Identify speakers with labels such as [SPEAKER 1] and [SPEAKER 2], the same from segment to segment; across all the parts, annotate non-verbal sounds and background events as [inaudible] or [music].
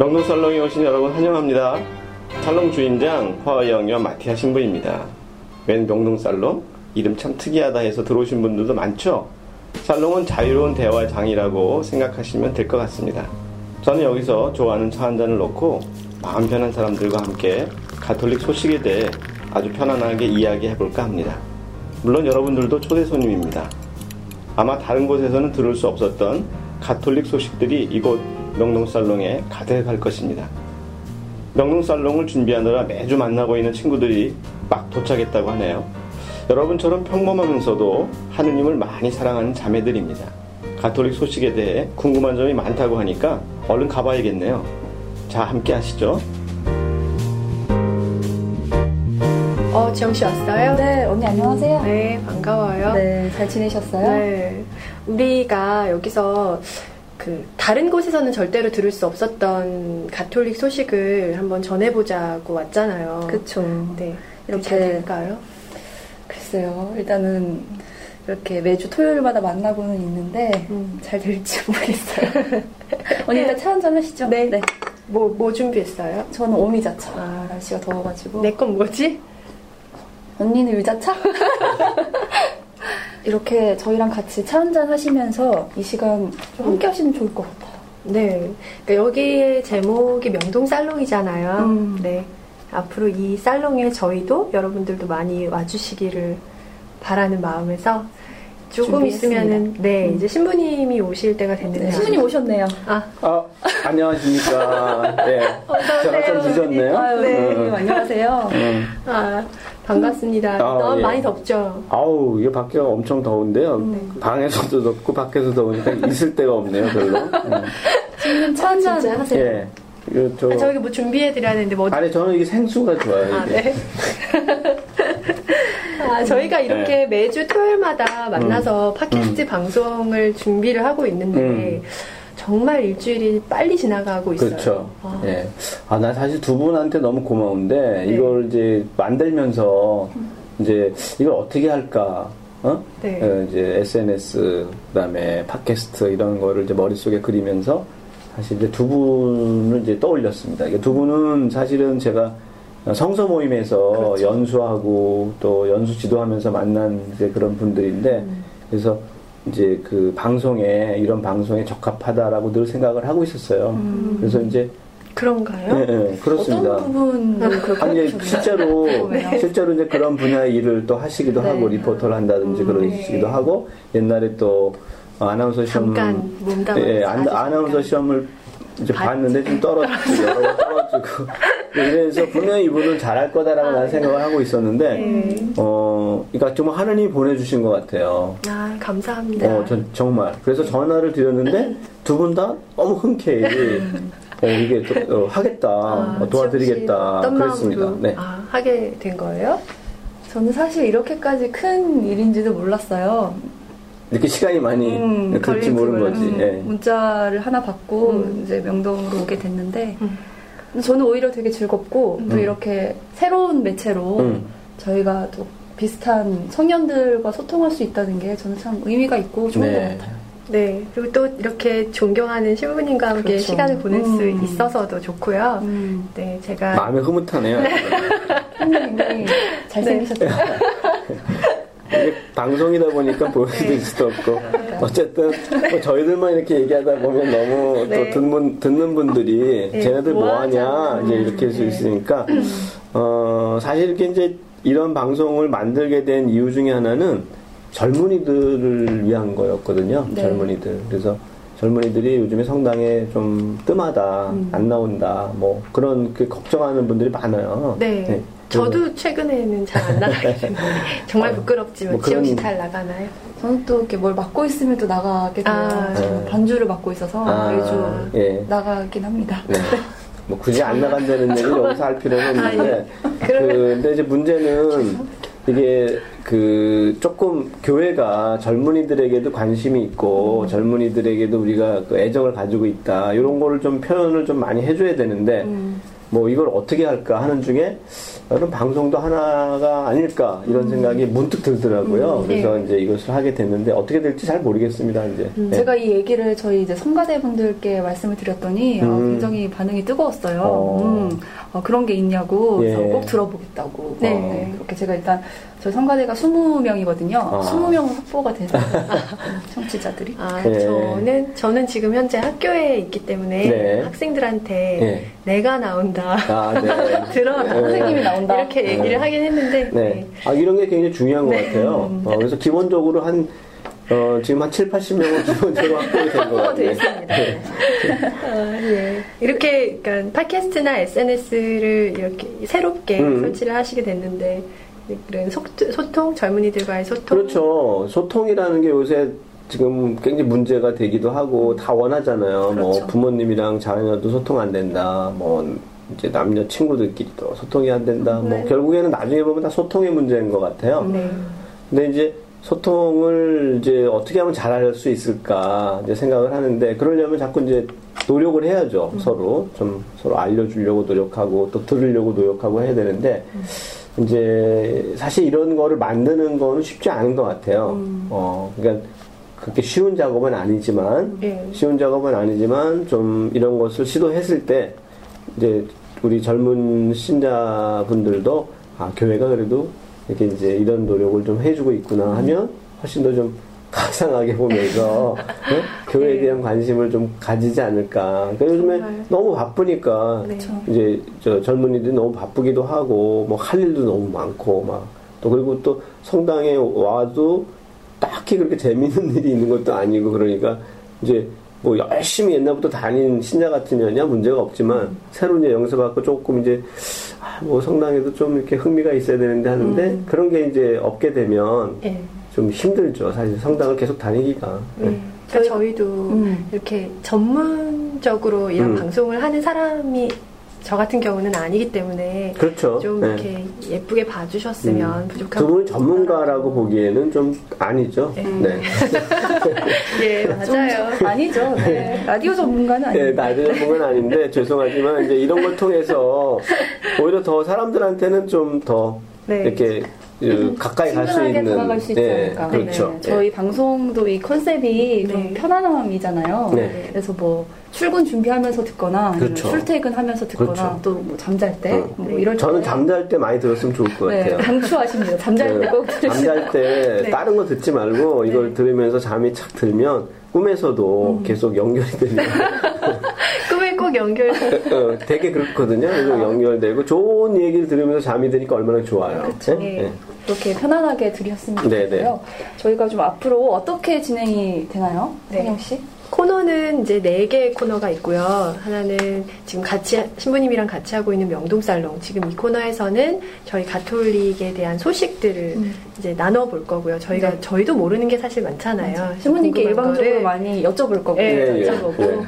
[SPEAKER 1] 명동살롱에 오신 여러분 환영합니다. 살롱 주인장 화영여 마티아 신부입니다. 웬 명동살롱? 이름 참 특이하다 해서 들어오신 분들도 많죠? 살롱은 자유로운 대화 장이라고 생각하시면 될 것 같습니다. 저는 여기서 좋아하는 차 한 잔을 놓고 마음 편한 사람들과 함께 가톨릭 소식에 대해 아주 편안하게 이야기해 볼까 합니다. 물론 여러분들도 초대 손님입니다. 아마 다른 곳에서는 들을 수 없었던 가톨릭 소식들이 이곳 명동살롱에 가득할 것입니다. 명동살롱을 준비하느라 매주 만나고 있는 친구들이 막 도착했다고 하네요. 여러분처럼 평범하면서도 하느님을 많이 사랑하는 자매들입니다. 가톨릭 소식에 대해 궁금한 점이 많다고 하니까 얼른 가봐야겠네요. 자, 함께 하시죠.
[SPEAKER 2] 어, 지영 씨 왔어요?
[SPEAKER 3] 네, 언니 안녕하세요.
[SPEAKER 2] 네, 반가워요.
[SPEAKER 3] 네, 잘 지내셨어요?
[SPEAKER 2] 네. 우리가 여기서 그 다른 곳에서는 절대로 들을 수 없었던 가톨릭 소식을 한번 전해보자고 왔잖아요.
[SPEAKER 3] 그쵸.
[SPEAKER 2] 네.
[SPEAKER 3] 이렇게
[SPEAKER 2] 잘 될까요?
[SPEAKER 3] 글쎄요. 일단은 이렇게 매주 토요일마다 만나고는 있는데
[SPEAKER 2] 음.
[SPEAKER 3] 잘 될지 [laughs] 모르겠어요. [laughs] 언니 일단 차 한잔 하시죠.
[SPEAKER 2] 네. 뭐, 뭐 준비했어요?
[SPEAKER 3] 저는 오미자차.
[SPEAKER 2] 아.
[SPEAKER 3] 날씨가 더워가지고.
[SPEAKER 2] 내 건 뭐지?
[SPEAKER 3] 언니는 유자차? [laughs] 이렇게 저희랑 같이 차 한잔 하시면서 이 시간 좀 함께 하시면 좋을 것 같아요.
[SPEAKER 2] 네. 그러니까 여기의 제목이 명동 살롱이잖아요.
[SPEAKER 3] 음.
[SPEAKER 2] 네. 앞으로 이 살롱에 저희도 여러분들도 많이 와주시기를 바라는 마음에서 조금
[SPEAKER 3] 준비했습니다.
[SPEAKER 2] 있으면은 네
[SPEAKER 3] 음.
[SPEAKER 2] 이제 신부님이 오실 때가 됐는데
[SPEAKER 3] 네, 신부님 오셨네요.
[SPEAKER 2] 아
[SPEAKER 1] 아, 안녕하십니까. 네. 제가 좀 늦었네요.
[SPEAKER 3] 아유,
[SPEAKER 2] 네.
[SPEAKER 3] 네. 안녕하세요.
[SPEAKER 1] 음.
[SPEAKER 2] 아, 반갑습니다.
[SPEAKER 1] 아,
[SPEAKER 2] 너무
[SPEAKER 1] 예.
[SPEAKER 2] 많이 덥죠?
[SPEAKER 1] 아우, 이게 밖에가 엄청 더운데요. 방에서도 덥고 밖에서 더우니까 있을 데가 없네요, 별로. 음.
[SPEAKER 3] 신부님 차 한잔
[SPEAKER 2] 진짜?
[SPEAKER 3] 하세요.
[SPEAKER 1] 예. 이거 저,
[SPEAKER 2] 아, 저희가 뭐 준비해드려야 되는데 뭐.
[SPEAKER 1] 아니, 저는 이게 생수가 좋아요.
[SPEAKER 2] 아,
[SPEAKER 1] 이게.
[SPEAKER 2] 네. [laughs] 아, 저희가 이렇게 매주 토요일마다 만나서 팟캐스트 방송을 준비를 하고 있는데
[SPEAKER 1] 음.
[SPEAKER 2] 정말 일주일이 빨리 지나가고 있어요.
[SPEAKER 1] 그렇죠.
[SPEAKER 2] 아.
[SPEAKER 1] 예. 아, 나 사실 두 분한테 너무 고마운데,
[SPEAKER 2] 네.
[SPEAKER 1] 이걸 이제 만들면서, 이제, 이걸 어떻게 할까, 어?
[SPEAKER 2] 네.
[SPEAKER 1] 어, 이제 SNS, 그 다음에 팟캐스트 이런 거를 이제 머릿속에 그리면서, 사실 이제 두 분을 이제 떠올렸습니다. 이게 두 분은 사실은 제가 성서 모임에서
[SPEAKER 2] 그렇죠.
[SPEAKER 1] 연수하고 또 연수 지도하면서 만난 이제 그런 분들인데,
[SPEAKER 2] 음.
[SPEAKER 1] 그래서 이제 그 방송에, 이런 방송에 적합하다라고 늘 생각을 하고 있었어요. 그래서 이제
[SPEAKER 2] 그런가요?
[SPEAKER 1] 예, 예, 그렇습니다.
[SPEAKER 3] 어떤 부분을 그렇게
[SPEAKER 1] 아니? 실제로
[SPEAKER 3] 궁금해요.
[SPEAKER 1] 실제로 이제 그런 분야의 일을 또 하시기도
[SPEAKER 3] 네.
[SPEAKER 1] 하고 리포터를 한다든지 그러시기도 하고 옛날에 또 아나운서 시험
[SPEAKER 2] 잠깐 몸담아
[SPEAKER 1] 예, 아나운서. 시험을 이제
[SPEAKER 2] 봤지.
[SPEAKER 1] 봤는데 좀 떨어지고 여러 번 떨어지고 이래서 분명히 이분은 잘할 거다라고 나는 생각을 하고 있었는데
[SPEAKER 2] 네.
[SPEAKER 1] 어 그러니까 정말 하느님이 보내주신 것 같아요.
[SPEAKER 2] 아, 감사합니다.
[SPEAKER 1] 어, 전, 정말. 그래서 전화를 드렸는데 두 분 다 너무 흔쾌히 어, 이게 또, 어, 하겠다,
[SPEAKER 2] 아,
[SPEAKER 1] 어, 도와드리겠다 그랬습니다. 네.
[SPEAKER 2] 아, 하게 된 거예요?
[SPEAKER 3] 저는 사실 이렇게까지 큰 일인지도 몰랐어요.
[SPEAKER 1] 이렇게 시간이 많이
[SPEAKER 3] 음, 걸릴지
[SPEAKER 1] 모르는 거지.
[SPEAKER 3] 음,
[SPEAKER 1] 예.
[SPEAKER 3] 문자를 하나 받고
[SPEAKER 2] 음.
[SPEAKER 3] 이제 명동으로 오게 됐는데
[SPEAKER 2] 음.
[SPEAKER 3] 저는 오히려 되게 즐겁고 또
[SPEAKER 1] 음.
[SPEAKER 3] 이렇게 새로운 매체로
[SPEAKER 1] 음.
[SPEAKER 3] 저희가 또 비슷한 청년들과 소통할 수 있다는 게 저는 참 의미가 있고 좋은
[SPEAKER 1] 네.
[SPEAKER 3] 것 같아요.
[SPEAKER 2] 네. 그리고 또 이렇게 존경하는 신부님과 함께
[SPEAKER 3] 그렇죠.
[SPEAKER 2] 시간을 보낼 수
[SPEAKER 3] 음.
[SPEAKER 2] 있어서도 좋고요.
[SPEAKER 3] 음.
[SPEAKER 2] 네, 제가
[SPEAKER 1] 마음이 흐뭇하네요. [laughs]
[SPEAKER 3] 굉장히 [laughs] 잘생기셨어요. [laughs]
[SPEAKER 1] 이게 방송이다 보니까 보여드릴 수도 없고 어쨌든 뭐 저희들만 이렇게 얘기하다 보면 너무
[SPEAKER 2] 네.
[SPEAKER 1] 또 듣는, 듣는 분들이
[SPEAKER 2] 네,
[SPEAKER 1] 쟤네들
[SPEAKER 2] 뭐
[SPEAKER 1] 뭐하냐. 이제 이렇게 할수
[SPEAKER 2] 네.
[SPEAKER 1] 있으니까 어 사실 이렇게 이제 이런 방송을 만들게 된 이유 중에 하나는 젊은이들을 위한 거였거든요.
[SPEAKER 3] 네.
[SPEAKER 1] 젊은이들 그래서 젊은이들이 요즘에 성당에 좀 뜸하다
[SPEAKER 2] 음.
[SPEAKER 1] 안 나온다 뭐 그런 그 걱정하는 분들이 많아요.
[SPEAKER 2] 네.
[SPEAKER 1] 그래서
[SPEAKER 2] 저도 최근에는 잘 안 나가게 되는데 [laughs] 정말 부끄럽지만
[SPEAKER 1] 뭐
[SPEAKER 2] 지영 씨
[SPEAKER 1] 그런-
[SPEAKER 2] 잘 나가나요?
[SPEAKER 3] 저는 또 이렇게 뭘 맡고 있으면 또 나가게 돼요.
[SPEAKER 2] 아.
[SPEAKER 3] 저는 반주를 맡고 있어서
[SPEAKER 1] 아,
[SPEAKER 3] 매주
[SPEAKER 1] 예.
[SPEAKER 3] 나가긴 합니다.
[SPEAKER 1] 네. 뭐 굳이 안 나간다는 얘기를 [laughs] 여기서 할 필요는
[SPEAKER 2] 아,
[SPEAKER 1] 없는데
[SPEAKER 2] 예. [laughs] 그러면-
[SPEAKER 1] 그, 근데 이제 문제는 이게 그 조금 교회가 젊은이들에게도 관심이 있고 젊은이들에게도 우리가 그 애정을 가지고 있다 이런 거를 좀 표현을 좀 많이 해줘야 되는데
[SPEAKER 3] 음.
[SPEAKER 1] 뭐 이걸 어떻게 할까 하는 중에 그런 방송도 하나가 아닐까 이런 생각이 문득 들더라고요.
[SPEAKER 2] 음,
[SPEAKER 1] 그래서
[SPEAKER 2] 네.
[SPEAKER 1] 이제 이것을 하게 됐는데 어떻게 될지 잘 모르겠습니다. 이제
[SPEAKER 2] 음,
[SPEAKER 1] 네.
[SPEAKER 3] 제가 이 얘기를 저희 이제 성가대 분들께 말씀을 드렸더니 어,
[SPEAKER 1] 음.
[SPEAKER 3] 굉장히 반응이 뜨거웠어요.
[SPEAKER 1] 어.
[SPEAKER 3] 음, 어, 그런 게 있냐고 그래서
[SPEAKER 1] 예.
[SPEAKER 3] 꼭 들어보겠다고.
[SPEAKER 2] 네.
[SPEAKER 3] 네, 그렇게 제가 일단 저희 성가대가 20명이거든요.
[SPEAKER 1] 아.
[SPEAKER 3] 20명 확보가 되는 [laughs] 청취자들이.
[SPEAKER 2] 아,
[SPEAKER 1] 네.
[SPEAKER 2] 저는 저는 지금 현재 학교에 있기 때문에
[SPEAKER 1] 네.
[SPEAKER 2] 학생들한테
[SPEAKER 1] 네.
[SPEAKER 2] 내가 나온다.
[SPEAKER 1] 아, 네. [laughs]
[SPEAKER 2] 들어라.
[SPEAKER 1] 네.
[SPEAKER 3] 선생님이 나온다.
[SPEAKER 2] 이렇게 얘기를 하긴 했는데
[SPEAKER 1] 네. 아, 이런 게 굉장히 중요한 것
[SPEAKER 2] 네.
[SPEAKER 1] 같아요. 어, 그래서 기본적으로 한, 어, 지금 한 7, 80명은 기본적으로 된것
[SPEAKER 2] 확보되어
[SPEAKER 1] 같아요.
[SPEAKER 2] 있습니다.
[SPEAKER 1] 네.
[SPEAKER 2] 아, 예. 이렇게 그러니까 팟캐스트나 SNS를 이렇게 새롭게
[SPEAKER 1] 음.
[SPEAKER 2] 설치를 하시게 됐는데 그런 소, 소통 젊은이들과의 소통
[SPEAKER 1] 그렇죠. 소통이라는 게 요새 지금 굉장히 문제가 되기도 하고 다 원하잖아요. 뭐
[SPEAKER 2] 그렇죠.
[SPEAKER 1] 부모님이랑 자녀도 소통 안 된다. 뭐 이제 남녀 친구들끼리도 소통이 안 된다. 뭐
[SPEAKER 2] 네.
[SPEAKER 1] 결국에는 나중에 보면 다 소통의 문제인 것 같아요.
[SPEAKER 2] 네.
[SPEAKER 1] 근데 이제 소통을 이제 어떻게 하면 잘할 수 있을까 이제 생각을 하는데 그러려면 자꾸 이제 노력을 해야죠 서로 좀 서로 알려주려고 노력하고 또 들으려고 노력하고 해야 되는데 이제 사실 이런 거를 만드는 거는 쉽지 않은 것 같아요. 어 그러니까 그렇게 쉬운 작업은 아니지만
[SPEAKER 2] 예.
[SPEAKER 1] 쉬운 작업은 아니지만 좀 이런 것을 시도했을 때 이제 우리 젊은 신자분들도 아 교회가 그래도 이렇게 이제 이런 노력을 좀 해주고 있구나 하면 훨씬 더 좀 [laughs] 가상하게 보면서 네? 교회에
[SPEAKER 2] 네.
[SPEAKER 1] 대한 관심을 좀 가지지 않을까. 그러니까 요즘에
[SPEAKER 2] 정말.
[SPEAKER 1] 너무 바쁘니까
[SPEAKER 2] 네.
[SPEAKER 1] 이제 저 젊은이들이 너무 바쁘기도 하고 뭐 할 일도 너무 많고 막 또 그리고 또 성당에 와도 딱히 그렇게 재밌는 [laughs] 일이 있는 것도 아니고 그러니까 이제 뭐 열심히 옛날부터 다닌 신자 같으면야 문제가 없지만 새로 이제 영접받고 조금 이제 아, 뭐 성당에도 좀 이렇게 흥미가 있어야 되는데 하는데
[SPEAKER 2] 음.
[SPEAKER 1] 그런 게 이제 없게 되면
[SPEAKER 2] 예.
[SPEAKER 1] 좀 힘들죠 사실 성당을 계속 다니기가
[SPEAKER 2] 네. 그러니까 저희도
[SPEAKER 3] 음.
[SPEAKER 2] 이렇게 전문적으로 이런
[SPEAKER 1] 음.
[SPEAKER 2] 방송을 하는 사람이 저 같은 경우는 아니기 때문에
[SPEAKER 1] 그렇죠
[SPEAKER 2] 좀
[SPEAKER 1] 네.
[SPEAKER 2] 이렇게 예쁘게 봐주셨으면
[SPEAKER 1] 음.
[SPEAKER 2] 부족한
[SPEAKER 1] 두 분은
[SPEAKER 2] 부분이
[SPEAKER 1] 전문가라고. 보기에는 좀 아니죠
[SPEAKER 2] 네.
[SPEAKER 1] 네. [laughs]
[SPEAKER 2] 예 [laughs] 맞아요
[SPEAKER 3] 좀 아니죠. 네. 라디오 전문가는 아니에요.
[SPEAKER 1] 네, 나도 전문은 아닌데 [laughs] 죄송하지만 이제 이런 걸 통해서 오히려 더 사람들한테는 좀더
[SPEAKER 2] 네.
[SPEAKER 1] 이렇게 그 가까이 갈 수 있는
[SPEAKER 3] 다가갈 수 있지
[SPEAKER 1] 네,
[SPEAKER 3] 않을까.
[SPEAKER 1] 그렇죠.
[SPEAKER 3] 네. 저희 방송도 이 컨셉이 좀
[SPEAKER 2] 네.
[SPEAKER 3] 편안함이잖아요.
[SPEAKER 1] 네.
[SPEAKER 3] 그래서 뭐 출근 준비하면서 듣거나
[SPEAKER 1] 그렇죠.
[SPEAKER 3] 출퇴근하면서 듣거나
[SPEAKER 1] 그렇죠.
[SPEAKER 3] 또뭐 잠잘 때
[SPEAKER 1] 어.
[SPEAKER 3] 뭐 이럴 때
[SPEAKER 1] 저는 잠잘 때 많이 들었으면 좋을 것
[SPEAKER 3] 네,
[SPEAKER 1] 같아요.
[SPEAKER 3] 강추하십니다. 잠잘
[SPEAKER 1] 네,
[SPEAKER 3] 때꼭 들으시면
[SPEAKER 1] 잠잘 때
[SPEAKER 2] 네.
[SPEAKER 1] 다른 거 듣지 말고 이걸
[SPEAKER 2] 네.
[SPEAKER 1] 들으면서 잠이 착 들면 꿈에서도
[SPEAKER 3] 음.
[SPEAKER 1] 계속 연결이 되면 [laughs]
[SPEAKER 2] 꿈에 꼭 연결
[SPEAKER 1] 어, 되게 그렇거든요. 그래서 연결되고 좋은 얘기를 들으면서 잠이 드니까 얼마나 좋아요.
[SPEAKER 3] 그쵸.
[SPEAKER 1] 네?
[SPEAKER 2] 네.
[SPEAKER 3] 그렇게 편안하게 들으셨으면
[SPEAKER 1] 네,
[SPEAKER 3] 좋겠고요. 저희가 좀 앞으로 어떻게 진행이 되나요?
[SPEAKER 2] 네.
[SPEAKER 3] 성영 씨?
[SPEAKER 2] 코너는 이제 네 개의 코너가 있고요. 하나는 지금 같이 신부님이랑 같이 하고 있는 명동 살롱. 지금 이 코너에서는 저희 가톨릭에 대한 소식들을
[SPEAKER 3] 음.
[SPEAKER 2] 이제 나눠 볼 거고요. 저희가
[SPEAKER 3] 네.
[SPEAKER 2] 저희도 모르는 게 사실 많잖아요.
[SPEAKER 3] 신부님께 일방적으로
[SPEAKER 2] 거를.
[SPEAKER 3] 많이 여쭤볼 거고
[SPEAKER 2] 네,
[SPEAKER 1] 예, 예.
[SPEAKER 2] 여쭤보고
[SPEAKER 1] 예.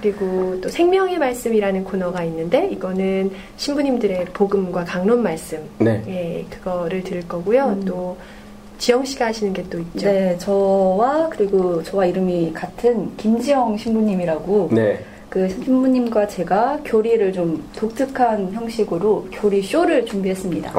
[SPEAKER 2] 그리고 또 생명의 말씀이라는 코너가 있는데 이거는 신부님들의 복음과 강론 말씀
[SPEAKER 1] 네.
[SPEAKER 2] 예, 그거를 들을 거고요.
[SPEAKER 3] 음.
[SPEAKER 2] 또 지영 씨가 하시는 게 또 있죠.
[SPEAKER 3] 네, 저와 그리고 저와 이름이 같은 김지영 신부님이라고
[SPEAKER 1] 네.
[SPEAKER 3] 그 신부님과 제가 교리를 좀 독특한 형식으로 교리 쇼를 준비했습니다.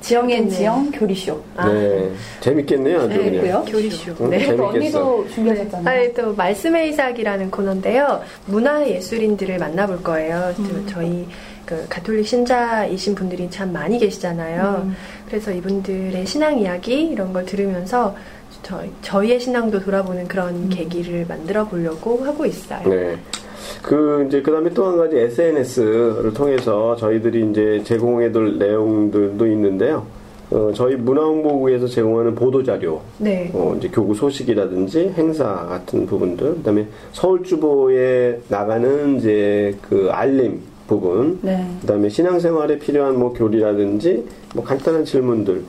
[SPEAKER 3] 지영앤
[SPEAKER 2] 네.
[SPEAKER 3] 지영 교리 쇼.
[SPEAKER 2] 아,
[SPEAKER 1] 네. 재밌겠네요, 아주
[SPEAKER 2] 네,
[SPEAKER 1] 그냥.
[SPEAKER 3] 재밌고요.
[SPEAKER 2] 교리 쇼.
[SPEAKER 1] 응?
[SPEAKER 2] 네.
[SPEAKER 1] 재밌-
[SPEAKER 3] 또 언니도 준비하셨잖아요.
[SPEAKER 2] 아, 또 말씀의 이삭이라는 코너인데요. 문화 예술인들을 만나볼 거예요. 또
[SPEAKER 3] 음.
[SPEAKER 2] 저희 그 가톨릭 신자이신 분들이 참 많이 계시잖아요.
[SPEAKER 3] 음.
[SPEAKER 2] 그래서 이분들의 신앙 이야기 이런 걸 들으면서 저, 저희의 신앙도 돌아보는 그런
[SPEAKER 3] 음.
[SPEAKER 2] 계기를 만들어 보려고 하고 있어요.
[SPEAKER 1] 네. 그 이제 그다음에 또 한 가지 SNS를 통해서 저희들이 이제 제공해둘 내용들도 있는데요. 어, 저희 문화홍보국에서 제공하는 보도 자료,
[SPEAKER 2] 네.
[SPEAKER 1] 어, 이제 교구 소식이라든지 행사 같은 부분들, 그다음에 서울주보에 나가는 이제 그 알림 부분,
[SPEAKER 3] 네.
[SPEAKER 1] 그다음에 신앙생활에 필요한 뭐 교리라든지 뭐 간단한 질문들.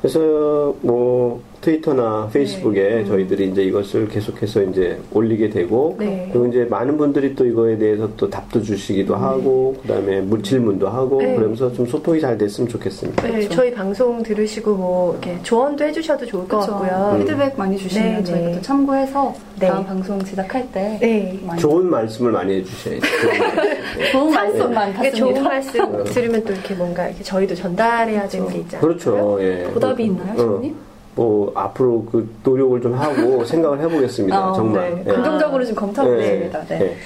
[SPEAKER 1] 그래서 뭐 트위터나 페이스북에
[SPEAKER 2] 네.
[SPEAKER 1] 저희들이 이제 이것을 계속해서 이제 올리게 되고
[SPEAKER 2] 네.
[SPEAKER 1] 그리고 이제 많은 분들이 또 이거에 대해서 또 답도 주시기도 하고 그다음에 물 질문도 하고
[SPEAKER 2] 네.
[SPEAKER 1] 그러면서 좀 소통이 잘 됐으면 좋겠습니다.
[SPEAKER 2] 네, 저희 방송 들으시고 뭐 이렇게 조언도 해주셔도 좋을 것
[SPEAKER 3] 그렇죠.
[SPEAKER 2] 같고요.
[SPEAKER 3] 피드백 많이 주시면
[SPEAKER 2] 네,
[SPEAKER 3] 저희가
[SPEAKER 2] 네.
[SPEAKER 3] 또 참고해서
[SPEAKER 2] 네.
[SPEAKER 3] 다음 방송 제작할 때
[SPEAKER 2] 네.
[SPEAKER 3] 많이
[SPEAKER 1] 좋은 말씀을 많이 해주셔야죠. [laughs] 좋은 말씀. 네.
[SPEAKER 3] 좋은 말씀만
[SPEAKER 2] 말씀 들으면 또 이렇게 뭔가 이렇게 저희도 전달해야 되는 게 있잖아요.
[SPEAKER 1] 그렇죠. 예.
[SPEAKER 3] 보답이 있나요,
[SPEAKER 1] 어.
[SPEAKER 3] 주님?
[SPEAKER 1] 뭐 앞으로 그 노력을 좀 하고 [laughs] 생각을 해보겠습니다.
[SPEAKER 3] 어,
[SPEAKER 1] 정말.
[SPEAKER 3] 네.
[SPEAKER 1] 예.
[SPEAKER 3] 긍정적으로 좀 검토하고 있습니다. 네.
[SPEAKER 1] 예.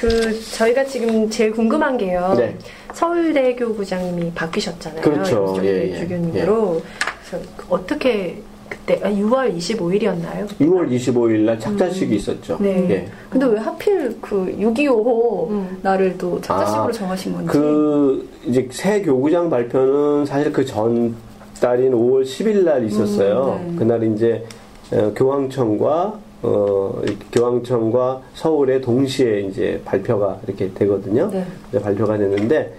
[SPEAKER 2] 그 저희가 지금 제일 궁금한 게요.
[SPEAKER 1] 네.
[SPEAKER 2] 서울대교 부장님이 바뀌셨잖아요.
[SPEAKER 1] 그렇죠. 예, 예.
[SPEAKER 2] 주교님으로. 그래서 어떻게 그때 아, 6월 25일이었나요?
[SPEAKER 1] 6월 25일 날 착자식이 있었죠.
[SPEAKER 2] 네.
[SPEAKER 1] 예.
[SPEAKER 3] 근데 왜 하필 그 6.25
[SPEAKER 2] 음.
[SPEAKER 3] 날을 또 착자식으로
[SPEAKER 1] 아,
[SPEAKER 3] 정하신 건지.
[SPEAKER 1] 그 이제 새 교구장 발표는 사실 그 전 달인 5월 10일 날 있었어요.
[SPEAKER 3] 음, 네.
[SPEAKER 1] 그날 이제 어, 교황청과 어, 이 교황청과 서울에 동시에 이제 발표가 이렇게 되거든요.
[SPEAKER 3] 네.
[SPEAKER 1] 발표가 됐는데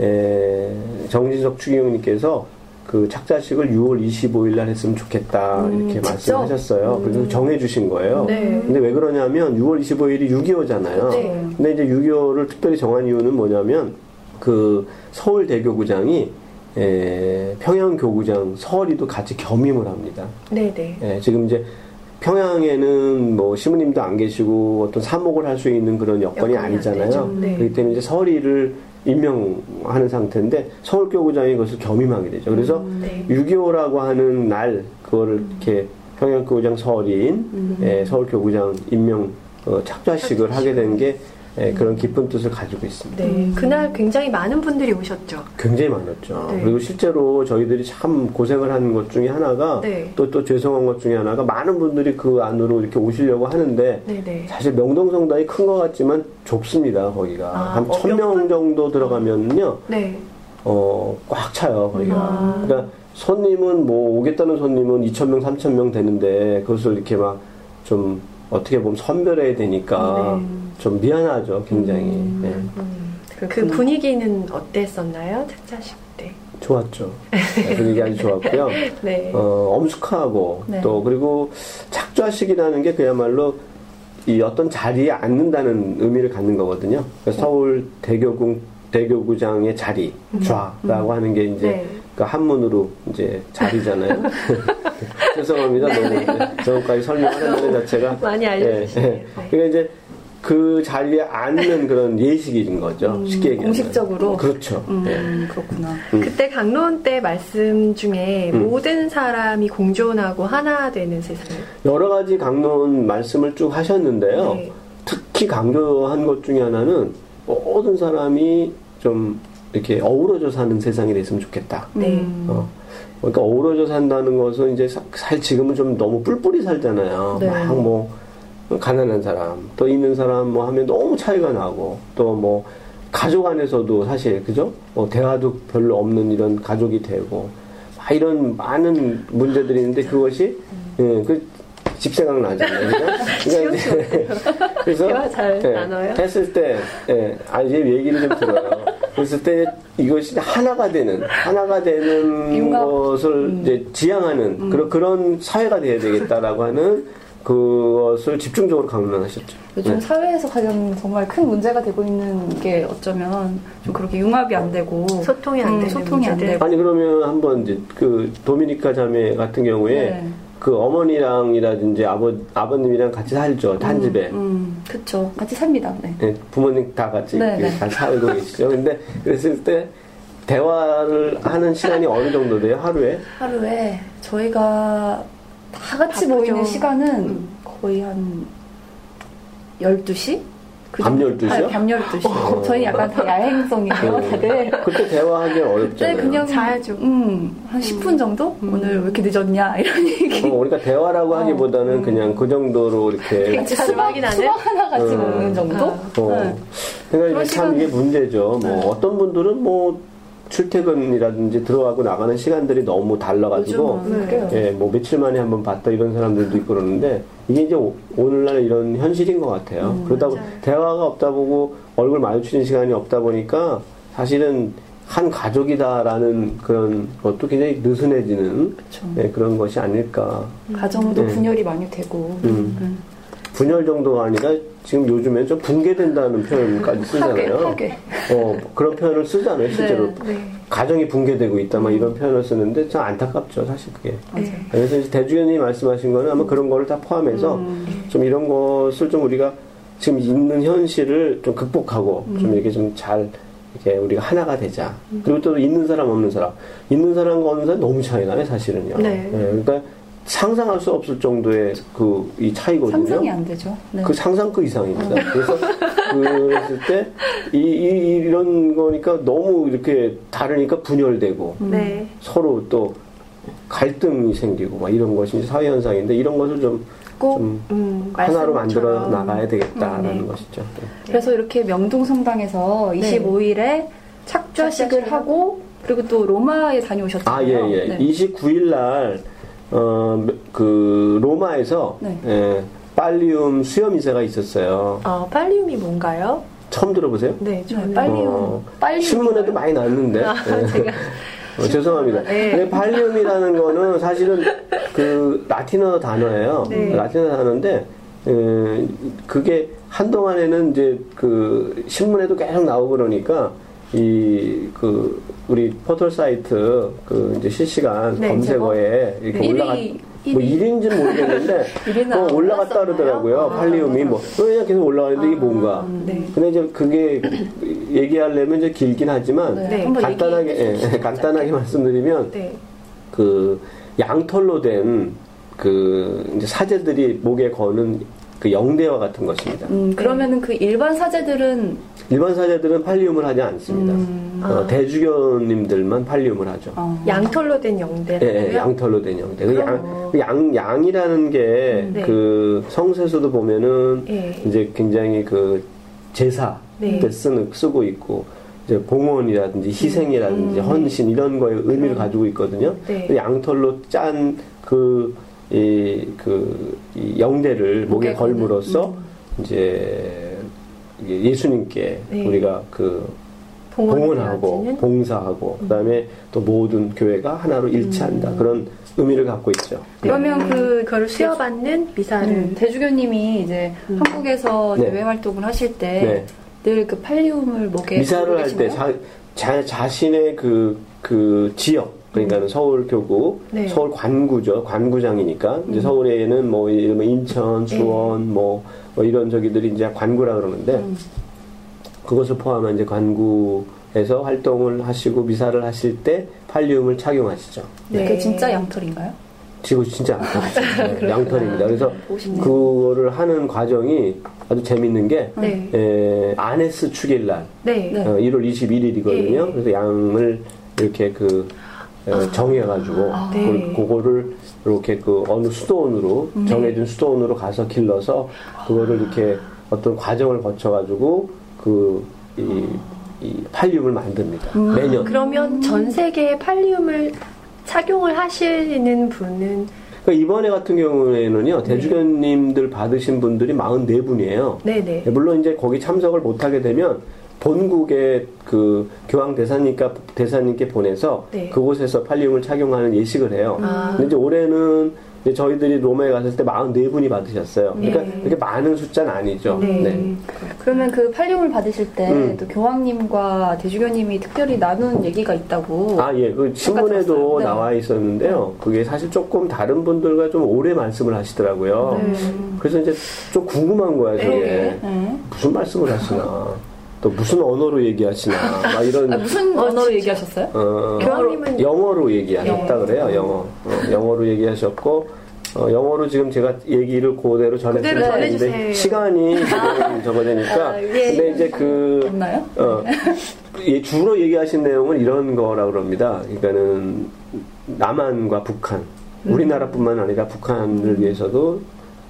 [SPEAKER 1] 에, 정진석 추기경님께서 그 착자식을 6월 25일 날 했으면 좋겠다
[SPEAKER 2] 음,
[SPEAKER 1] 이렇게
[SPEAKER 2] 직접?
[SPEAKER 1] 말씀하셨어요. 그래서 정해주신 거예요.
[SPEAKER 2] 네.
[SPEAKER 1] 근데 왜 그러냐면 6월 25일이 6.25잖아요.
[SPEAKER 2] 네.
[SPEAKER 1] 근데 이제 6.25를 특별히 정한 이유는 뭐냐면 그 서울대교구장이 에, 평양교구장 서울이도 같이 겸임을 합니다.
[SPEAKER 2] 네네.
[SPEAKER 1] 예, 지금 이제 평양에는 뭐 시무님도 안 계시고 어떤 사목을 할 수 있는 그런 여건이, 아니잖아요.
[SPEAKER 2] 네.
[SPEAKER 1] 그렇기 때문에 이제 서울이를 임명하는 상태인데 서울교구장이 그것을 겸임하게 되죠. 그래서
[SPEAKER 2] 네.
[SPEAKER 1] 6.25라고 하는 날 그거를 이렇게 평양교구장 서울인
[SPEAKER 2] 음.
[SPEAKER 1] 예, 서울교구장 임명 어, 착좌식을 하게 된 게 예, 그런 깊은 뜻을 가지고 있습니다.
[SPEAKER 2] 네. 그날 굉장히 많은 분들이 오셨죠.
[SPEAKER 1] 굉장히 많았죠.
[SPEAKER 2] 네.
[SPEAKER 1] 그리고 실제로 저희들이 참 고생을 하는 것 중에 하나가
[SPEAKER 2] 네.
[SPEAKER 1] 또, 또 죄송한 것 중에 하나가 많은 분들이 그 안으로 이렇게 오시려고 하는데
[SPEAKER 2] 네네.
[SPEAKER 1] 사실 명동성당이 큰 것 같지만 좁습니다, 거기가.
[SPEAKER 2] 아,
[SPEAKER 1] 한
[SPEAKER 2] 어,
[SPEAKER 1] 천명 정도 들어가면요,
[SPEAKER 2] 네.
[SPEAKER 1] 어, 꽉 차요, 거기가.
[SPEAKER 2] 아.
[SPEAKER 1] 그러니까 손님은 뭐 오겠다는 손님은 2,000명, 3,000명 되는데 그것을 이렇게 막 좀 어떻게 보면 선별해야 되니까
[SPEAKER 2] 네.
[SPEAKER 1] 좀 미안하죠, 굉장히.
[SPEAKER 3] 음.
[SPEAKER 1] 예.
[SPEAKER 2] 음, 그. 분위기는 어땠었나요? 착자식 때.
[SPEAKER 1] 좋았죠. 네, 분위기 아주 좋았고요. [laughs]
[SPEAKER 2] 네.
[SPEAKER 1] 어, 엄숙하고
[SPEAKER 3] 네.
[SPEAKER 1] 또 그리고 착좌식이라는 게 그야말로 이 어떤 자리에 앉는다는 의미를 갖는 거거든요. 그래서 서울 대교구 대교구장의 자리 좌라고 하는 게 이제
[SPEAKER 2] 네.
[SPEAKER 1] 그 한문으로 이제 자리잖아요. [laughs] 죄송합니다. 너무 저까지 설명하는 것 자체가
[SPEAKER 2] 많이 알려주시네요.
[SPEAKER 1] 예, 예.
[SPEAKER 2] 네.
[SPEAKER 1] 그러니까 이제 그 자리에 앉는 그런 예식인 거죠. 쉽게 얘기하면.
[SPEAKER 3] 공식적으로?
[SPEAKER 1] 그렇죠. 예.
[SPEAKER 3] 음, 그렇구나.
[SPEAKER 1] 음.
[SPEAKER 2] 그때 강론 때 말씀 중에
[SPEAKER 1] 음.
[SPEAKER 2] 모든 사람이 공존하고 하나 되는 세상.
[SPEAKER 1] 여러 가지 강론 말씀을 쭉 하셨는데요.
[SPEAKER 2] 네.
[SPEAKER 1] 특히 강조한 것 중에 하나는 모든 사람이 좀 이렇게 어우러져 사는 세상이 됐으면 좋겠다.
[SPEAKER 2] 네.
[SPEAKER 3] 음.
[SPEAKER 1] 어. 그러니까 어우러져 산다는 것은 이제 사- 사실 지금은 좀 너무 뿔뿔이 살잖아요.
[SPEAKER 2] 네.
[SPEAKER 1] 막뭐 가난한 사람, 또 있는 사람 뭐 하면 너무 차이가 나고 또 뭐 가족 안에서도 사실 그죠? 뭐 대화도 별로 없는 이런 가족이 되고 막 이런 많은 문제들이 있는데 그것이 예, 그 집 생각 나잖아요. [laughs] 그죠? 그러니까 이제 그래서
[SPEAKER 2] 나눠요?
[SPEAKER 1] 했을 때, 예, 아, 이제 얘기를 좀 들어요. 그랬을 때 이것이 하나가 되는, 하나가 되는
[SPEAKER 3] 융합.
[SPEAKER 1] 것을 이제 지향하는 그런, 그런 사회가 돼야 되겠다라고 하는 그것을 집중적으로 강론하셨죠.
[SPEAKER 3] 요즘
[SPEAKER 1] 네.
[SPEAKER 3] 사회에서 가장 정말 큰 문제가 되고 있는 게 어쩌면 좀 그렇게 융합이 안 되고
[SPEAKER 2] 소통이 안
[SPEAKER 3] 음,
[SPEAKER 2] 되는
[SPEAKER 3] 소통이 안
[SPEAKER 2] 문제들.
[SPEAKER 3] 되고
[SPEAKER 1] 아니, 그러면 한번 이제 그 도미니카 자매 같은 경우에
[SPEAKER 3] 네.
[SPEAKER 1] 그 어머니랑이라든지 아버, 아버님이랑 같이 살죠. 한 집에.
[SPEAKER 3] 음, 그쵸. 같이 삽니다. 네.
[SPEAKER 1] 예, 부모님 다 같이
[SPEAKER 3] 네, 네.
[SPEAKER 1] 잘 살고 계시죠. 근데 그랬을 때 대화를 하는 시간이 어느 정도 돼요? 하루에?
[SPEAKER 3] 하루에 저희가 다 같이
[SPEAKER 2] 바쁘죠.
[SPEAKER 3] 모이는 시간은
[SPEAKER 2] 음.
[SPEAKER 3] 거의 한 12시?
[SPEAKER 1] 밤 12시요?
[SPEAKER 3] 밤 12시. 저희 약간 다 야행성이에요, 다들.
[SPEAKER 1] 그때 대화하기 어렵잖아요.
[SPEAKER 3] 네, 그냥
[SPEAKER 2] 자야죠.
[SPEAKER 3] 음, 한 10분 정도? 오늘 왜 이렇게 늦었냐? 이런 얘기.
[SPEAKER 1] 어, 우리가 대화라고 하기보다는 그냥 그 정도로 이렇게
[SPEAKER 3] 같이
[SPEAKER 2] 잘
[SPEAKER 3] 수박,
[SPEAKER 2] 확인 안 해?
[SPEAKER 3] 수박 하나 같이
[SPEAKER 1] 음.
[SPEAKER 3] 먹는 정도?
[SPEAKER 2] 아.
[SPEAKER 1] 어.
[SPEAKER 3] 네.
[SPEAKER 1] 그러니까 이게 참
[SPEAKER 3] 그런
[SPEAKER 1] 이게 문제죠. 뭐 어떤 분들은 뭐 출퇴근이라든지 들어가고 나가는 시간들이 너무 달라가지고
[SPEAKER 2] 네.
[SPEAKER 1] 예, 뭐 며칠 만에 한번 봤다 이런 사람들도 있고 그러는데 이게 이제 오- 오늘날 이런 현실인 것 같아요. 그러다 보. 대화가 없다 보고 얼굴 마주치는 시간이 없다 보니까 사실은 한 가족이다라는 그런 것도 굉장히 느슨해지는. 네, 그런 것이 아닐까.
[SPEAKER 3] 가정도
[SPEAKER 1] 네.
[SPEAKER 3] 분열이 많이 되고.
[SPEAKER 1] 음.
[SPEAKER 3] 음.
[SPEAKER 1] 분열 정도가 아니라 지금 요즘에 좀 붕괴된다는 표현까지 [laughs] 쓰잖아요.
[SPEAKER 3] 파괴.
[SPEAKER 1] 어, 그런 표현을 쓰잖아요, 실제로.
[SPEAKER 2] 네.
[SPEAKER 1] 가정이 붕괴되고 있다, 막 이런 표현을 쓰는데 참 안타깝죠, 사실 그게.
[SPEAKER 3] 맞아요.
[SPEAKER 1] 그래서 이제 대주교님이 말씀하신 거는 아마 그런 거를 다 포함해서
[SPEAKER 3] 음.
[SPEAKER 1] 좀 이런 것을 좀 우리가 지금 있는 현실을 좀 극복하고
[SPEAKER 3] 음.
[SPEAKER 1] 좀 이렇게 좀 잘 이렇게 우리가 하나가 되자. 그리고 또 있는 사람 없는 사람. 있는 사람과 없는 사람 너무 차이 나요, 사실은요.
[SPEAKER 2] 네.
[SPEAKER 1] 그러니까 상상할 수 없을 정도의 그 이 차이거든요.
[SPEAKER 3] 상상이 안 되죠. 네.
[SPEAKER 1] 그 상상 그 이상입니다. 그래서 그랬을 때 이, 이, 이 런 거니까 너무 이렇게 다르니까 분열되고
[SPEAKER 3] 음.
[SPEAKER 2] 네.
[SPEAKER 1] 서로 또 갈등이 생기고 막 이런 것이 이제 사회 현상인데 이런 것을 좀, 꼭좀
[SPEAKER 2] 음,
[SPEAKER 1] 하나로 만들어 나가야 되겠다라는
[SPEAKER 2] 네.
[SPEAKER 1] 것이죠. 네.
[SPEAKER 3] 그래서 이렇게 명동성당에서
[SPEAKER 2] 네.
[SPEAKER 3] 25일에 착좌식을 하고 그리고 또 로마에 다녀오셨잖아요.
[SPEAKER 1] 아, 예, 예.
[SPEAKER 3] 네.
[SPEAKER 1] 29일 날, 어, 그, 로마에서,
[SPEAKER 3] 네.
[SPEAKER 1] 예, 빨리움 수염이사가 있었어요.
[SPEAKER 2] 어, 팔리움이 뭔가요?
[SPEAKER 1] 처음 들어보세요?
[SPEAKER 2] 네, 저는
[SPEAKER 3] 네,
[SPEAKER 2] 팔리움.
[SPEAKER 1] 어,
[SPEAKER 3] 빨리
[SPEAKER 1] 신문에도 많이 났는데.
[SPEAKER 2] 아,
[SPEAKER 1] 예.
[SPEAKER 2] 제가
[SPEAKER 1] 어, 죄송합니다.
[SPEAKER 2] 네.
[SPEAKER 1] 근데 팔리움이라는 거는 사실은 그 라틴어 단어예요.
[SPEAKER 2] 네.
[SPEAKER 1] 라틴어 단어인데, 에, 그게 한동안에는 이제 그 신문에도 계속 나오고 그러니까 이 그 우리 포털 사이트 그 이제 실시간
[SPEAKER 2] 네,
[SPEAKER 1] 검색어에 이렇게
[SPEAKER 3] 네,
[SPEAKER 1] 올라가 뭐
[SPEAKER 3] 일위.
[SPEAKER 1] 1위인지는 모르겠는데 [laughs]
[SPEAKER 3] 일위는
[SPEAKER 1] 어, 올라갔다? 그러더라고요.
[SPEAKER 2] 아,
[SPEAKER 1] 팔리움이 뭐 그냥 계속 올라가는데 이게 뭔가.
[SPEAKER 2] 네.
[SPEAKER 1] 근데 이제 그게 얘기하려면 이제 길긴 하지만
[SPEAKER 3] 네,
[SPEAKER 2] 네.
[SPEAKER 1] 간단하게
[SPEAKER 3] 주시죠.
[SPEAKER 1] 예, 간단하게 말씀드리면
[SPEAKER 2] 네.
[SPEAKER 1] 그 양털로 된그 이제 사제들이 목에 거는 그 영대와 같은 것입니다.
[SPEAKER 3] 음, 그러면은 그 일반 사제들은
[SPEAKER 1] 일반 사제들은 팔리움을 하지 않습니다.
[SPEAKER 3] 음,
[SPEAKER 1] 어,
[SPEAKER 2] 아.
[SPEAKER 1] 대주교님들만 팔리움을 하죠.
[SPEAKER 3] 어,
[SPEAKER 2] 양털로 된?
[SPEAKER 1] 예, 예, 양털로 된 영대. 그 양,
[SPEAKER 2] 뭐-
[SPEAKER 1] 그 양, 양이라는 게
[SPEAKER 2] 네.
[SPEAKER 1] 그 성세서도 보면은
[SPEAKER 2] 예.
[SPEAKER 1] 이제 굉장히 그 제사
[SPEAKER 2] 네.
[SPEAKER 1] 때 쓰는, 쓰고 있고 이제 봉헌이라든지 희생이라든지
[SPEAKER 3] 음.
[SPEAKER 1] 헌신 이런 거에 의미를
[SPEAKER 2] 음.
[SPEAKER 1] 가지고 있거든요.
[SPEAKER 2] 네.
[SPEAKER 1] 그 양털로 짠 그, 이, 그, 이 영대를 목에? 걸므로써
[SPEAKER 3] 음.
[SPEAKER 1] 이제 예수님께
[SPEAKER 2] 네.
[SPEAKER 1] 우리가 그 봉헌하고? 봉사하고 그다음에 또 모든 교회가 하나로 일치한다 그런 의미를 갖고 있죠.
[SPEAKER 3] 그러면
[SPEAKER 2] 음,
[SPEAKER 3] 그
[SPEAKER 2] 그거를 수여받는 미사를
[SPEAKER 3] 음, 대주교님이 이제
[SPEAKER 2] 음.
[SPEAKER 3] 한국에서
[SPEAKER 1] 네.
[SPEAKER 3] 대외 활동을 하실
[SPEAKER 1] 네.
[SPEAKER 3] 때늘그 팔리움을 목에
[SPEAKER 1] 미사를 할 때? 자, 자신의 그, 그 지역, 그러니까는 서울 교구,
[SPEAKER 2] 네.
[SPEAKER 1] 서울 관구죠. 관구장이니까. 이제 서울에는 뭐, 예를 들면 인천, 수원, 뭐, 뭐 이런 저기들이 이제 관구라 그러는데,
[SPEAKER 3] 음.
[SPEAKER 1] 그것을 포함한 이제 관구에서 활동을 하시고 미사를 하실 때 팔리움을 착용하시죠.
[SPEAKER 2] 네.
[SPEAKER 3] 그 진짜 양털인가요?
[SPEAKER 1] 지금 진짜. [laughs] 네, 양털입니다. 그래서
[SPEAKER 3] 보고 싶네요.
[SPEAKER 1] 그거를 하는 과정이 아주 재밌는 게,
[SPEAKER 2] 네.
[SPEAKER 1] 에, 아네스 축일날,
[SPEAKER 2] 네.
[SPEAKER 3] 네.
[SPEAKER 1] 어, 1월 21일이거든요.
[SPEAKER 2] 예.
[SPEAKER 1] 그래서 양을 이렇게 그 어, 정해가지고
[SPEAKER 3] 아.
[SPEAKER 2] 네.
[SPEAKER 1] 그걸, 그거를 이렇게 그 어느 수도원으로
[SPEAKER 3] 네.
[SPEAKER 1] 정해진 수도원으로 가서 길러서 그거를 이렇게 어떤 과정을 거쳐가지고 그이 이 팔리움을 만듭니다.
[SPEAKER 3] 음.
[SPEAKER 1] 매년.
[SPEAKER 2] 그러면 전 세계에 팔리움을 착용을 하시는 분은
[SPEAKER 1] 그러니까 이번에 같은 경우에는요, 대주교님들 받으신 분들이 44분이에요.
[SPEAKER 2] 네네.
[SPEAKER 1] 물론 이제 거기 참석을 못하게 되면 본국의 그 교황 대사님께, 대사님께 보내서
[SPEAKER 2] 네.
[SPEAKER 1] 그곳에서 팔리움을 착용하는 예식을 해요.
[SPEAKER 2] 아.
[SPEAKER 1] 근데 이제 올해는 이제 저희들이 로마에 갔을 때 44분이 받으셨어요. 그러니까
[SPEAKER 2] 네.
[SPEAKER 1] 그렇게 많은 숫자는 아니죠.
[SPEAKER 2] 네.
[SPEAKER 1] 네.
[SPEAKER 3] 그러면 그 팔리움을 받으실 때
[SPEAKER 1] 음.
[SPEAKER 3] 또 교황님과 대주교님이 특별히 나눈 얘기가 있다고.
[SPEAKER 1] 아, 예. 그 신문에도.
[SPEAKER 3] 네.
[SPEAKER 1] 나와 있었는데요. 그게 사실 조금 다른 분들과 좀 오래 말씀을 하시더라고요.
[SPEAKER 2] 네.
[SPEAKER 1] 그래서 이제 좀 궁금한 거야, 저게.
[SPEAKER 3] 네. 네.
[SPEAKER 1] 무슨 말씀을 하시나. 또 무슨 언어로 얘기하시나. 막 이런.
[SPEAKER 3] 아, 무슨
[SPEAKER 2] 어,
[SPEAKER 3] 언어로. 얘기하셨어요?
[SPEAKER 1] 어,
[SPEAKER 2] 교황님은
[SPEAKER 1] 영어로 얘기하셨다
[SPEAKER 2] 네.
[SPEAKER 1] 그래요. 영어. 어, 영어로 얘기하셨고 어, 영어로 지금 제가 얘기를 그대로
[SPEAKER 2] 전해주세요.
[SPEAKER 1] 시간이 지금 적어되니까
[SPEAKER 2] 아, 예.
[SPEAKER 1] 근데 이제 그
[SPEAKER 3] 없나요?
[SPEAKER 1] 어, 예, 주로 얘기하신 내용은 이런 거라 그럽니다. 그러니까는 남한과 북한,
[SPEAKER 2] 음.
[SPEAKER 1] 우리나라뿐만 아니라 북한을 위해서도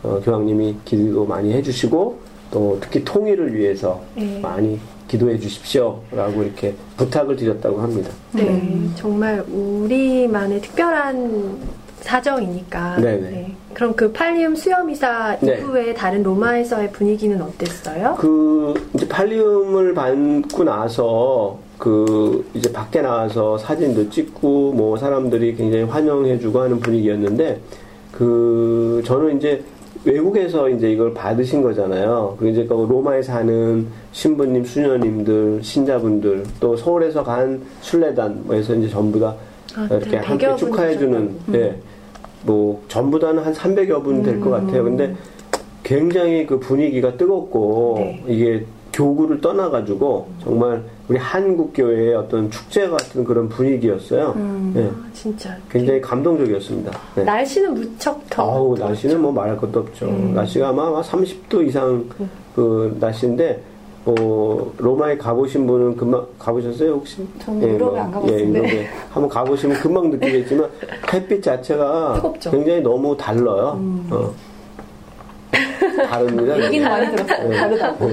[SPEAKER 1] 어, 교황님이 기도 많이 해주시고 또 특히 통일을 위해서
[SPEAKER 2] 네.
[SPEAKER 1] 많이 기도해 주십시오라고 이렇게 부탁을 드렸다고 합니다.
[SPEAKER 2] 네, 정말 우리만의 특별한 사정이니까.
[SPEAKER 1] 네네.
[SPEAKER 2] 그럼 그 팔리움 수여미사
[SPEAKER 1] 네.
[SPEAKER 2] 이후에 다른 로마에서의 분위기는 어땠어요?
[SPEAKER 1] 그 이제 팔리움을 받고 나서 그 이제 밖에 나와서 사진도 찍고 뭐 사람들이 굉장히 환영해주고 하는 분위기였는데 그 저는 이제 외국에서 이제 이걸 받으신 거잖아요. 그 이제 그 로마에 사는 신부님, 수녀님들, 신자분들 또 서울에서 간 순례단 뭐해서 이제 전부 다
[SPEAKER 2] 아,
[SPEAKER 1] 이렇게
[SPEAKER 2] 그래,
[SPEAKER 1] 함께
[SPEAKER 2] 100여
[SPEAKER 1] 축하해주는
[SPEAKER 2] 분이
[SPEAKER 1] 예. 뭐 전부 다는 한 300여 분 될것 같아요. 근데 굉장히 그 분위기가 뜨겁고
[SPEAKER 2] 네.
[SPEAKER 1] 이게 교구를 떠나가지고 정말 우리 한국 교회의 어떤 축제 같은 그런 분위기였어요. 예.
[SPEAKER 2] 아, 진짜.
[SPEAKER 1] 굉장히 감동적이었습니다. 네.
[SPEAKER 2] 날씨는 무척 더워.
[SPEAKER 1] 아우 날씨는 뭐 말할 것도 없죠.
[SPEAKER 2] 음.
[SPEAKER 1] 날씨가 아마 30도 이상 그 날씨인데 어, 로마에 가보신 분은 금방 가보셨어요 혹시?
[SPEAKER 3] 저는 유럽에 안 가봤는데.
[SPEAKER 1] 예, 유럽에 한번 가보시면 금방 느끼겠지만 햇빛 자체가 [laughs]
[SPEAKER 3] 뜨겁죠.
[SPEAKER 1] 굉장히 너무 달라요.
[SPEAKER 2] 음.
[SPEAKER 1] 어. 다릅니다.
[SPEAKER 3] 얘기는 많이 들었어요.
[SPEAKER 1] 네.
[SPEAKER 3] 다르다고.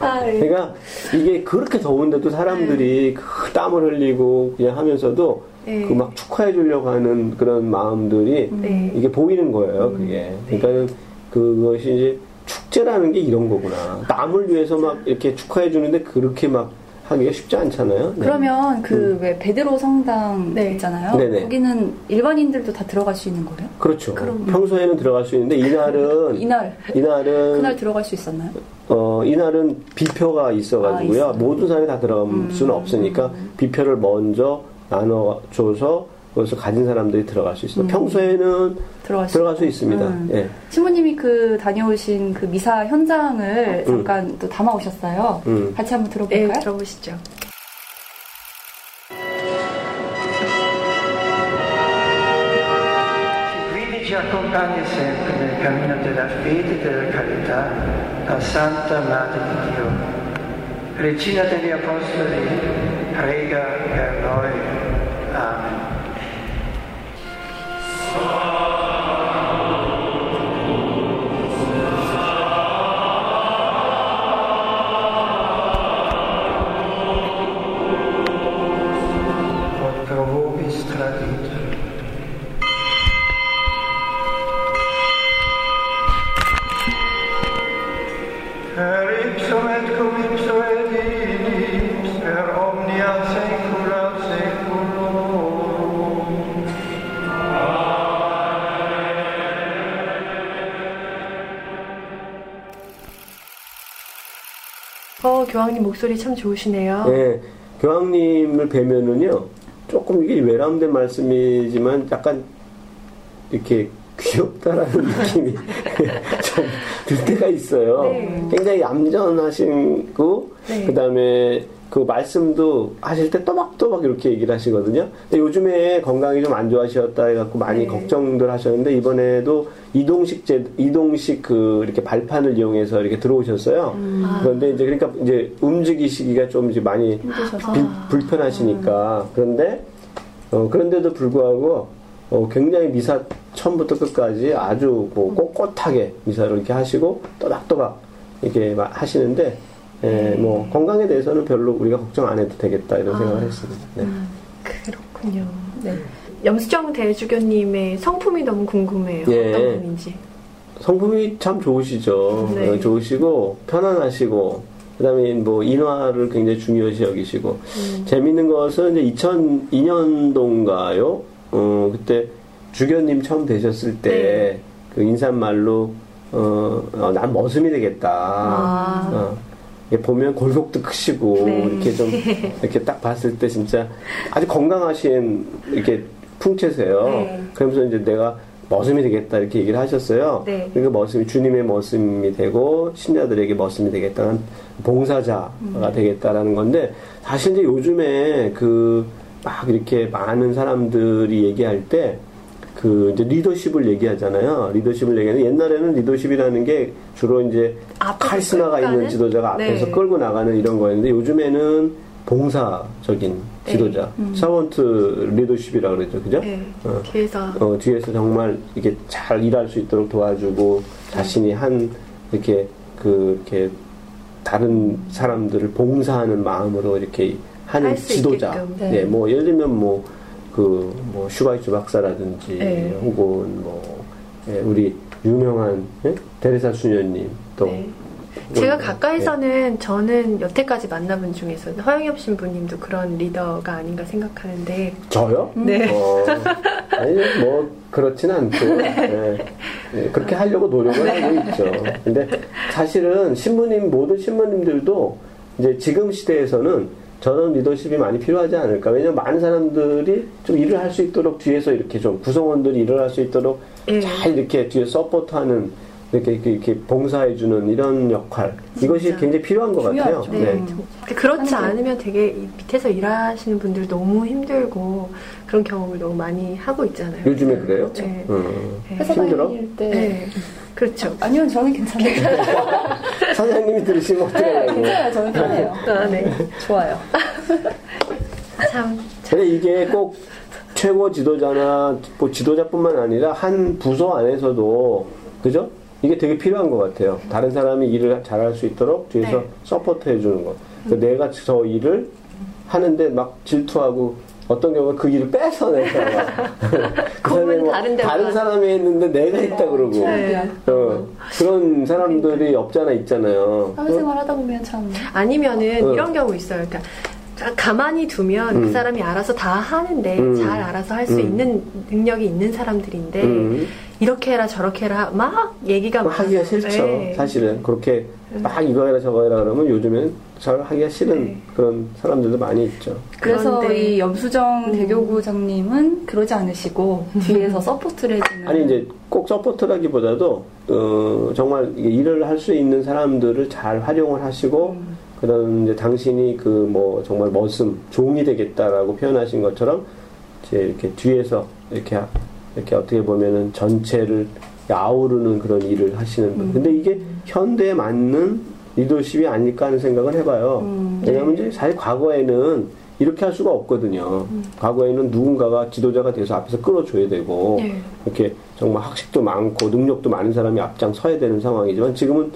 [SPEAKER 2] 아, 예.
[SPEAKER 1] 그러니까 이게 그렇게 더운데도 사람들이 그 땀을 흘리고 그냥 하면서도
[SPEAKER 2] 네.
[SPEAKER 1] 그막 축하해 주려고 하는 그런 마음들이
[SPEAKER 2] 네.
[SPEAKER 1] 이게 보이는 거예요, 그게. 그러니까 그것이 이제 축제라는 게 이런 거구나. 남을 위해서 막 이렇게 축하해 주는데 그렇게 막 하기가 쉽지 않잖아요. 네.
[SPEAKER 3] 그러면 그왜 베드로 성당
[SPEAKER 2] 네.
[SPEAKER 3] 있잖아요.
[SPEAKER 1] 네네.
[SPEAKER 3] 거기는 일반인들도 다 들어갈 수 있는 거예요?
[SPEAKER 1] 그렇죠.
[SPEAKER 2] 그럼요.
[SPEAKER 1] 평소에는 들어갈 수 있는데 이날은 [laughs]
[SPEAKER 3] 이날
[SPEAKER 1] 이날은
[SPEAKER 3] 그날 들어갈 수 있었나요?
[SPEAKER 1] 어, 이날은 비표가
[SPEAKER 3] 아,
[SPEAKER 1] 있어가지고요.
[SPEAKER 3] 있어요.
[SPEAKER 1] 모든 사람이 다 들어갈
[SPEAKER 3] 음.
[SPEAKER 1] 수는 없으니까 비표를 먼저 나눠줘서 그것을 가진 사람들이 들어갈 수 있어요.
[SPEAKER 3] 음.
[SPEAKER 1] 평소에는
[SPEAKER 3] 들어갈 수
[SPEAKER 1] 들어갈 수 있습니다.
[SPEAKER 3] 음.
[SPEAKER 1] 예.
[SPEAKER 3] 신부님이 그 다녀오신 그 미사 현장을 잠깐 또 담아 오셨어요.
[SPEAKER 1] 음.
[SPEAKER 3] 같이 한번
[SPEAKER 2] 네,
[SPEAKER 3] 들어볼까요?
[SPEAKER 2] 들어보시죠.
[SPEAKER 4] Guidi ci accompagni sempre nel cammino della fede e della carità, la Santa Madre di Dio. Regina degli Apostoli, prega per noi. Amen.
[SPEAKER 2] Christ. 목소리 참 좋으시네요.
[SPEAKER 1] 예. 교황님을 뵈면은요, 조금 이게 외람된 말씀이지만 약간 이렇게 귀엽다라는 [laughs] 느낌이 [laughs] 좀 들 때가 있어요.
[SPEAKER 2] 네.
[SPEAKER 1] 굉장히 얌전하시고,
[SPEAKER 2] 네.
[SPEAKER 1] 그 다음에 그 말씀도 하실 때 또박또박 이렇게 얘기를 하시거든요. 근데 요즘에 건강이 좀 안 좋아하셨다 해갖고 많이
[SPEAKER 2] 네.
[SPEAKER 1] 걱정들 하셨는데, 이번에도 이동식 제, 이동식 그 이렇게 발판을 이용해서 이렇게 들어오셨어요. 그런데 이제 그러니까 이제 움직이시기가 좀 이제 많이. 비- 불편하시니까 그런데 어, 그런데도 불구하고 어, 굉장히 미사 처음부터 끝까지 아주 뭐 꼿꼿하게 미사를 이렇게 하시고 또박또박 이렇게 막 하시는데 예, 뭐 건강에 대해서는 별로 우리가 걱정 안 해도 되겠다 이런 생각을 했습니다. 네.
[SPEAKER 2] 그렇군요.
[SPEAKER 3] 네.
[SPEAKER 2] 염수정 대주교님의 성품이 너무 궁금해요.
[SPEAKER 1] 예.
[SPEAKER 2] 어떤 분인지.
[SPEAKER 1] 성품이 참 좋으시죠.
[SPEAKER 2] 네.
[SPEAKER 1] 어, 좋으시고 편안하시고 그다음에 뭐 인화를 굉장히 중요시 여기시고
[SPEAKER 2] 음.
[SPEAKER 1] 재밌는 것은 이제 2002년도인가요? 어 그때 주교님 처음 되셨을 때
[SPEAKER 2] 네.
[SPEAKER 1] 그 인사말로 어, 어, 난 머슴이 되겠다.
[SPEAKER 2] 아.
[SPEAKER 1] 어, 보면 골격도 크시고
[SPEAKER 2] 네.
[SPEAKER 1] 이렇게 좀 [laughs] 이렇게 딱 봤을 때 진짜 아주 건강하신 이렇게 풍채세요.
[SPEAKER 2] 네.
[SPEAKER 1] 그러면서 이제 내가 머슴이 되겠다 이렇게 얘기를 하셨어요.
[SPEAKER 2] 네.
[SPEAKER 1] 그러니까 머슴이 주님의 머슴이 되고 신자들에게 머슴이 되겠다는 봉사자가
[SPEAKER 2] 음.
[SPEAKER 1] 되겠다라는 건데 사실 이제 요즘에 그 막 이렇게 많은 사람들이 얘기할 때 그 이제 리더십을 얘기하잖아요. 리더십을 얘기하는 옛날에는 리더십이라는 게 주로 이제 카리스마가 있는? 지도자가 앞에서
[SPEAKER 2] 네.
[SPEAKER 1] 끌고 나가는 이런 거였는데 요즘에는 봉사적인
[SPEAKER 2] 네.
[SPEAKER 1] 지도자, 서번트 리더십이라고 그러죠, 그죠?
[SPEAKER 2] 네.
[SPEAKER 1] 어.
[SPEAKER 2] 뒤에서
[SPEAKER 1] 어, 뒤에서 정말 이게 잘 일할 수 있도록 도와주고 자신이 한 이렇게 그 이렇게 다른 사람들을 봉사하는 마음으로 이렇게 하는 지도자.
[SPEAKER 3] 네.
[SPEAKER 1] 네, 뭐 예를 들면 뭐 그 뭐 슈바이츠 박사라든지
[SPEAKER 2] 네.
[SPEAKER 1] 혹은 뭐 예, 우리 유명한 예? 데레사 수녀님 또
[SPEAKER 2] 네. 제가
[SPEAKER 1] 음,
[SPEAKER 2] 가까이서는 저는 여태까지 만나본 중에서 허영엽 신부님도 그런 리더가 아닌가 생각하는데
[SPEAKER 1] 네. 저요?
[SPEAKER 2] 네.
[SPEAKER 1] 어, 아니, 뭐, 그렇진 않고. 네. 네, 그렇게 하려고 노력을 하고 있죠. 근데 사실은 신부님, 모든 신부님들도 이제 지금 시대에서는 저런 리더십이 많이 필요하지 않을까. 왜냐면 많은 사람들이 좀 일을 할 수 있도록 뒤에서 이렇게 좀 구성원들이 일을 할 수 있도록
[SPEAKER 2] 예.
[SPEAKER 1] 잘 이렇게 뒤에 서포트하는 이렇게, 이렇게, 이렇게 봉사해주는 이런 역할. 이것이. 굉장히 필요한 것 같아요.
[SPEAKER 3] 중요하죠.
[SPEAKER 2] 네.
[SPEAKER 3] 음.
[SPEAKER 2] 근데 그렇지 않으면 되게 이 밑에서 일하시는 분들 너무 힘들고 그런 경험을 너무 많이 하고 있잖아요.
[SPEAKER 1] 요즘에 그래요?
[SPEAKER 2] 네.
[SPEAKER 1] 음.
[SPEAKER 2] 네.
[SPEAKER 3] 회사
[SPEAKER 1] 힘들어?
[SPEAKER 3] 다닐 때
[SPEAKER 2] 네. 그렇죠.
[SPEAKER 3] 아니요 저는 괜찮아요. [laughs]
[SPEAKER 1] 사장님이 들으시면 어떻게
[SPEAKER 3] 네. 괜찮아요. 저는 편해요.
[SPEAKER 2] 아, 네.
[SPEAKER 3] 좋아요.
[SPEAKER 2] 참.
[SPEAKER 1] 근데 이게 꼭 최고 지도자나 뭐 지도자뿐만 아니라 한 부서 안에서도 그죠? 이게 되게 필요한 것 같아요. 다른 사람이 일을 잘할 수 있도록 뒤에서
[SPEAKER 2] 네.
[SPEAKER 1] support 해주는 거. 그러니까 내가 저 일을 하는데 막 질투하고 어떤 경우는 그 일을 뺏어내서 [laughs] 그 사람이 뭐
[SPEAKER 2] 다른 데로
[SPEAKER 1] 다른
[SPEAKER 2] 가.
[SPEAKER 1] 사람이 했는데 내가 했다 그러고
[SPEAKER 2] 네.
[SPEAKER 1] 어, 그런 사람들이 없잖아 있잖아요.
[SPEAKER 3] 사회생활 하다 보면 참
[SPEAKER 2] 아니면은
[SPEAKER 1] 어.
[SPEAKER 2] 이런 경우 있어요. 그러니까 가- 가만히 두면
[SPEAKER 1] 음.
[SPEAKER 2] 그 사람이 알아서 다 하는데
[SPEAKER 1] 음.
[SPEAKER 2] 잘 알아서 할수
[SPEAKER 1] 음.
[SPEAKER 2] 있는 능력이 있는 사람들인데
[SPEAKER 1] 음.
[SPEAKER 2] 이렇게 해라 저렇게 해라 막 얘기가
[SPEAKER 1] 뭐 하기가. 싫죠.
[SPEAKER 2] 네.
[SPEAKER 1] 사실은 그렇게 막 이거 해라 저거 해라 그러면 요즘엔 잘 하기가 싫은
[SPEAKER 2] 네.
[SPEAKER 1] 그런 사람들도 많이 있죠.
[SPEAKER 3] 그래서
[SPEAKER 2] 그런데-
[SPEAKER 3] 이 염수정
[SPEAKER 2] 음.
[SPEAKER 3] 대교구장님은 그러지 않으시고 뒤에서 support를 해주는
[SPEAKER 1] 아니 이제 꼭 support라기보다도 어, 정말 일을 할 수 있는 사람들을 잘 활용을 하시고
[SPEAKER 2] 음.
[SPEAKER 1] 그런 이제 당신이 그 뭐 정말 머슴 종이 되겠다라고 표현하신 것처럼 이제 이렇게 뒤에서 이렇게 이렇게 어떻게 보면은 전체를 아우르는 그런 일을 하시는 분. 근데 이게 현대에 맞는 리더십이 아닐까 하는 생각을 해봐요.
[SPEAKER 3] 음.
[SPEAKER 1] 왜냐하면 이제 사실 과거에는 이렇게 할 수가 없거든요. 과거에는 누군가가 지도자가 돼서 앞에서 끌어줘야 되고
[SPEAKER 2] 네.
[SPEAKER 1] 이렇게 정말 학식도 많고 능력도 많은 사람이 앞장 서야 되는 상황이지만 지금은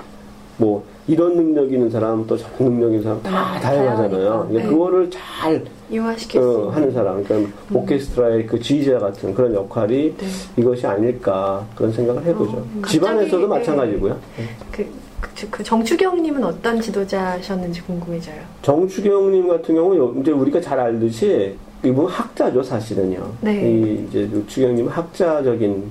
[SPEAKER 1] 뭐 이런 능력 있는 사람 또 저런 능력 있는 사람 다
[SPEAKER 3] 음,
[SPEAKER 1] 다양하잖아요. 그러니까
[SPEAKER 2] 네.
[SPEAKER 1] 그거를 잘
[SPEAKER 2] 이용화시킬 수
[SPEAKER 1] 어. 하는 사람, 그러니까 오케스트라의 그 지휘자 같은 그런 역할이
[SPEAKER 2] 네.
[SPEAKER 1] 이것이 아닐까 그런 생각을 해보죠.
[SPEAKER 2] 어,
[SPEAKER 1] 집안에서도
[SPEAKER 2] 갑자기,
[SPEAKER 1] 마찬가지고요.
[SPEAKER 2] 그, 그, 그 정추경님은 어떤 지도자셨는지 궁금해져요.
[SPEAKER 1] 정추경님 같은 경우 요- 이제 우리가 잘 알듯이 이분 학자죠 사실은요.
[SPEAKER 2] 네.
[SPEAKER 1] 이 이제 추경님은 학자적인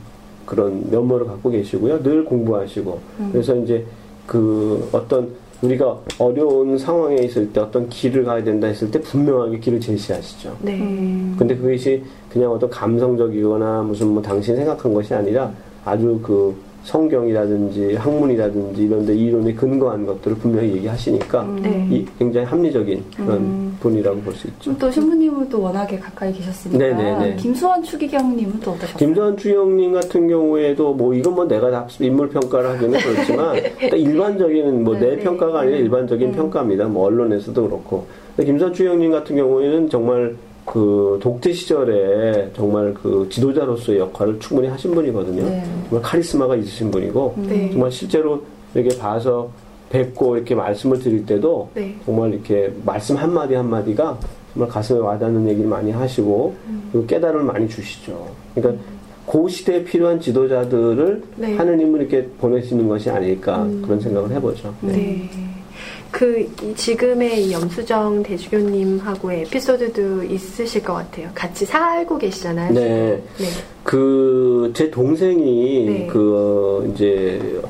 [SPEAKER 1] 그런 면모를 갖고 계시고요. 늘 공부하시고
[SPEAKER 2] 음.
[SPEAKER 1] 그래서 이제 그 어떤 우리가 어려운 상황에 있을 때 어떤 길을 가야 된다 했을 때 분명하게 길을 제시하시죠.
[SPEAKER 2] 네.
[SPEAKER 3] 음.
[SPEAKER 1] 근데 그것이 그냥 어떤 감성적이거나 무슨 뭐 당신이 생각한 것이 아니라 아주 그 성경이라든지 학문이라든지 이런 데 이론에 근거한 것들을 분명히 얘기하시니까
[SPEAKER 2] 네.
[SPEAKER 1] 이 굉장히 합리적인 그런
[SPEAKER 3] 음.
[SPEAKER 1] 분이라고 볼 수 있죠.
[SPEAKER 3] 또 신부님은 또 워낙에 가까이 계셨으니까
[SPEAKER 1] 네네네.
[SPEAKER 3] 김수환 추기경님은 또 어떠셨어요?
[SPEAKER 1] 김도환 주영님 같은 경우에도 뭐 이건 뭐 내가 다 인물 평가를 하기는 그렇지만 [laughs] 일반적인 뭐내
[SPEAKER 2] 네.
[SPEAKER 1] 평가가 아니라 일반적인
[SPEAKER 3] 음.
[SPEAKER 1] 평가입니다. 뭐 언론에서도 그렇고. 김도환 주영님 같은 경우에는 정말 그 독재 시절에 정말 그 지도자로서의 역할을 충분히 하신 분이거든요.
[SPEAKER 3] 네.
[SPEAKER 1] 정말 카리스마가 있으신 분이고
[SPEAKER 2] 네.
[SPEAKER 1] 정말 실제로 이렇게 봐서 뵙고 이렇게 말씀을 드릴 때도
[SPEAKER 2] 네.
[SPEAKER 1] 정말 이렇게 말씀 한 마디 한 마디가 정말 가슴에 와닿는 얘기를 많이 하시고 그리고 깨달음을 많이 주시죠. 그러니까 그 시대에 필요한 지도자들을
[SPEAKER 2] 네.
[SPEAKER 1] 하느님은 이렇게 보내시는 것이 아닐까 그런 생각을 해보죠.
[SPEAKER 2] 네. 그, 이 지금의 이 염수정 대주교님하고의 에피소드도 있으실 것 같아요. 같이 살고 계시잖아요.
[SPEAKER 1] 네.
[SPEAKER 2] 네.
[SPEAKER 1] 그, 제 동생이,
[SPEAKER 2] 네.
[SPEAKER 1] 그, 어, 이제,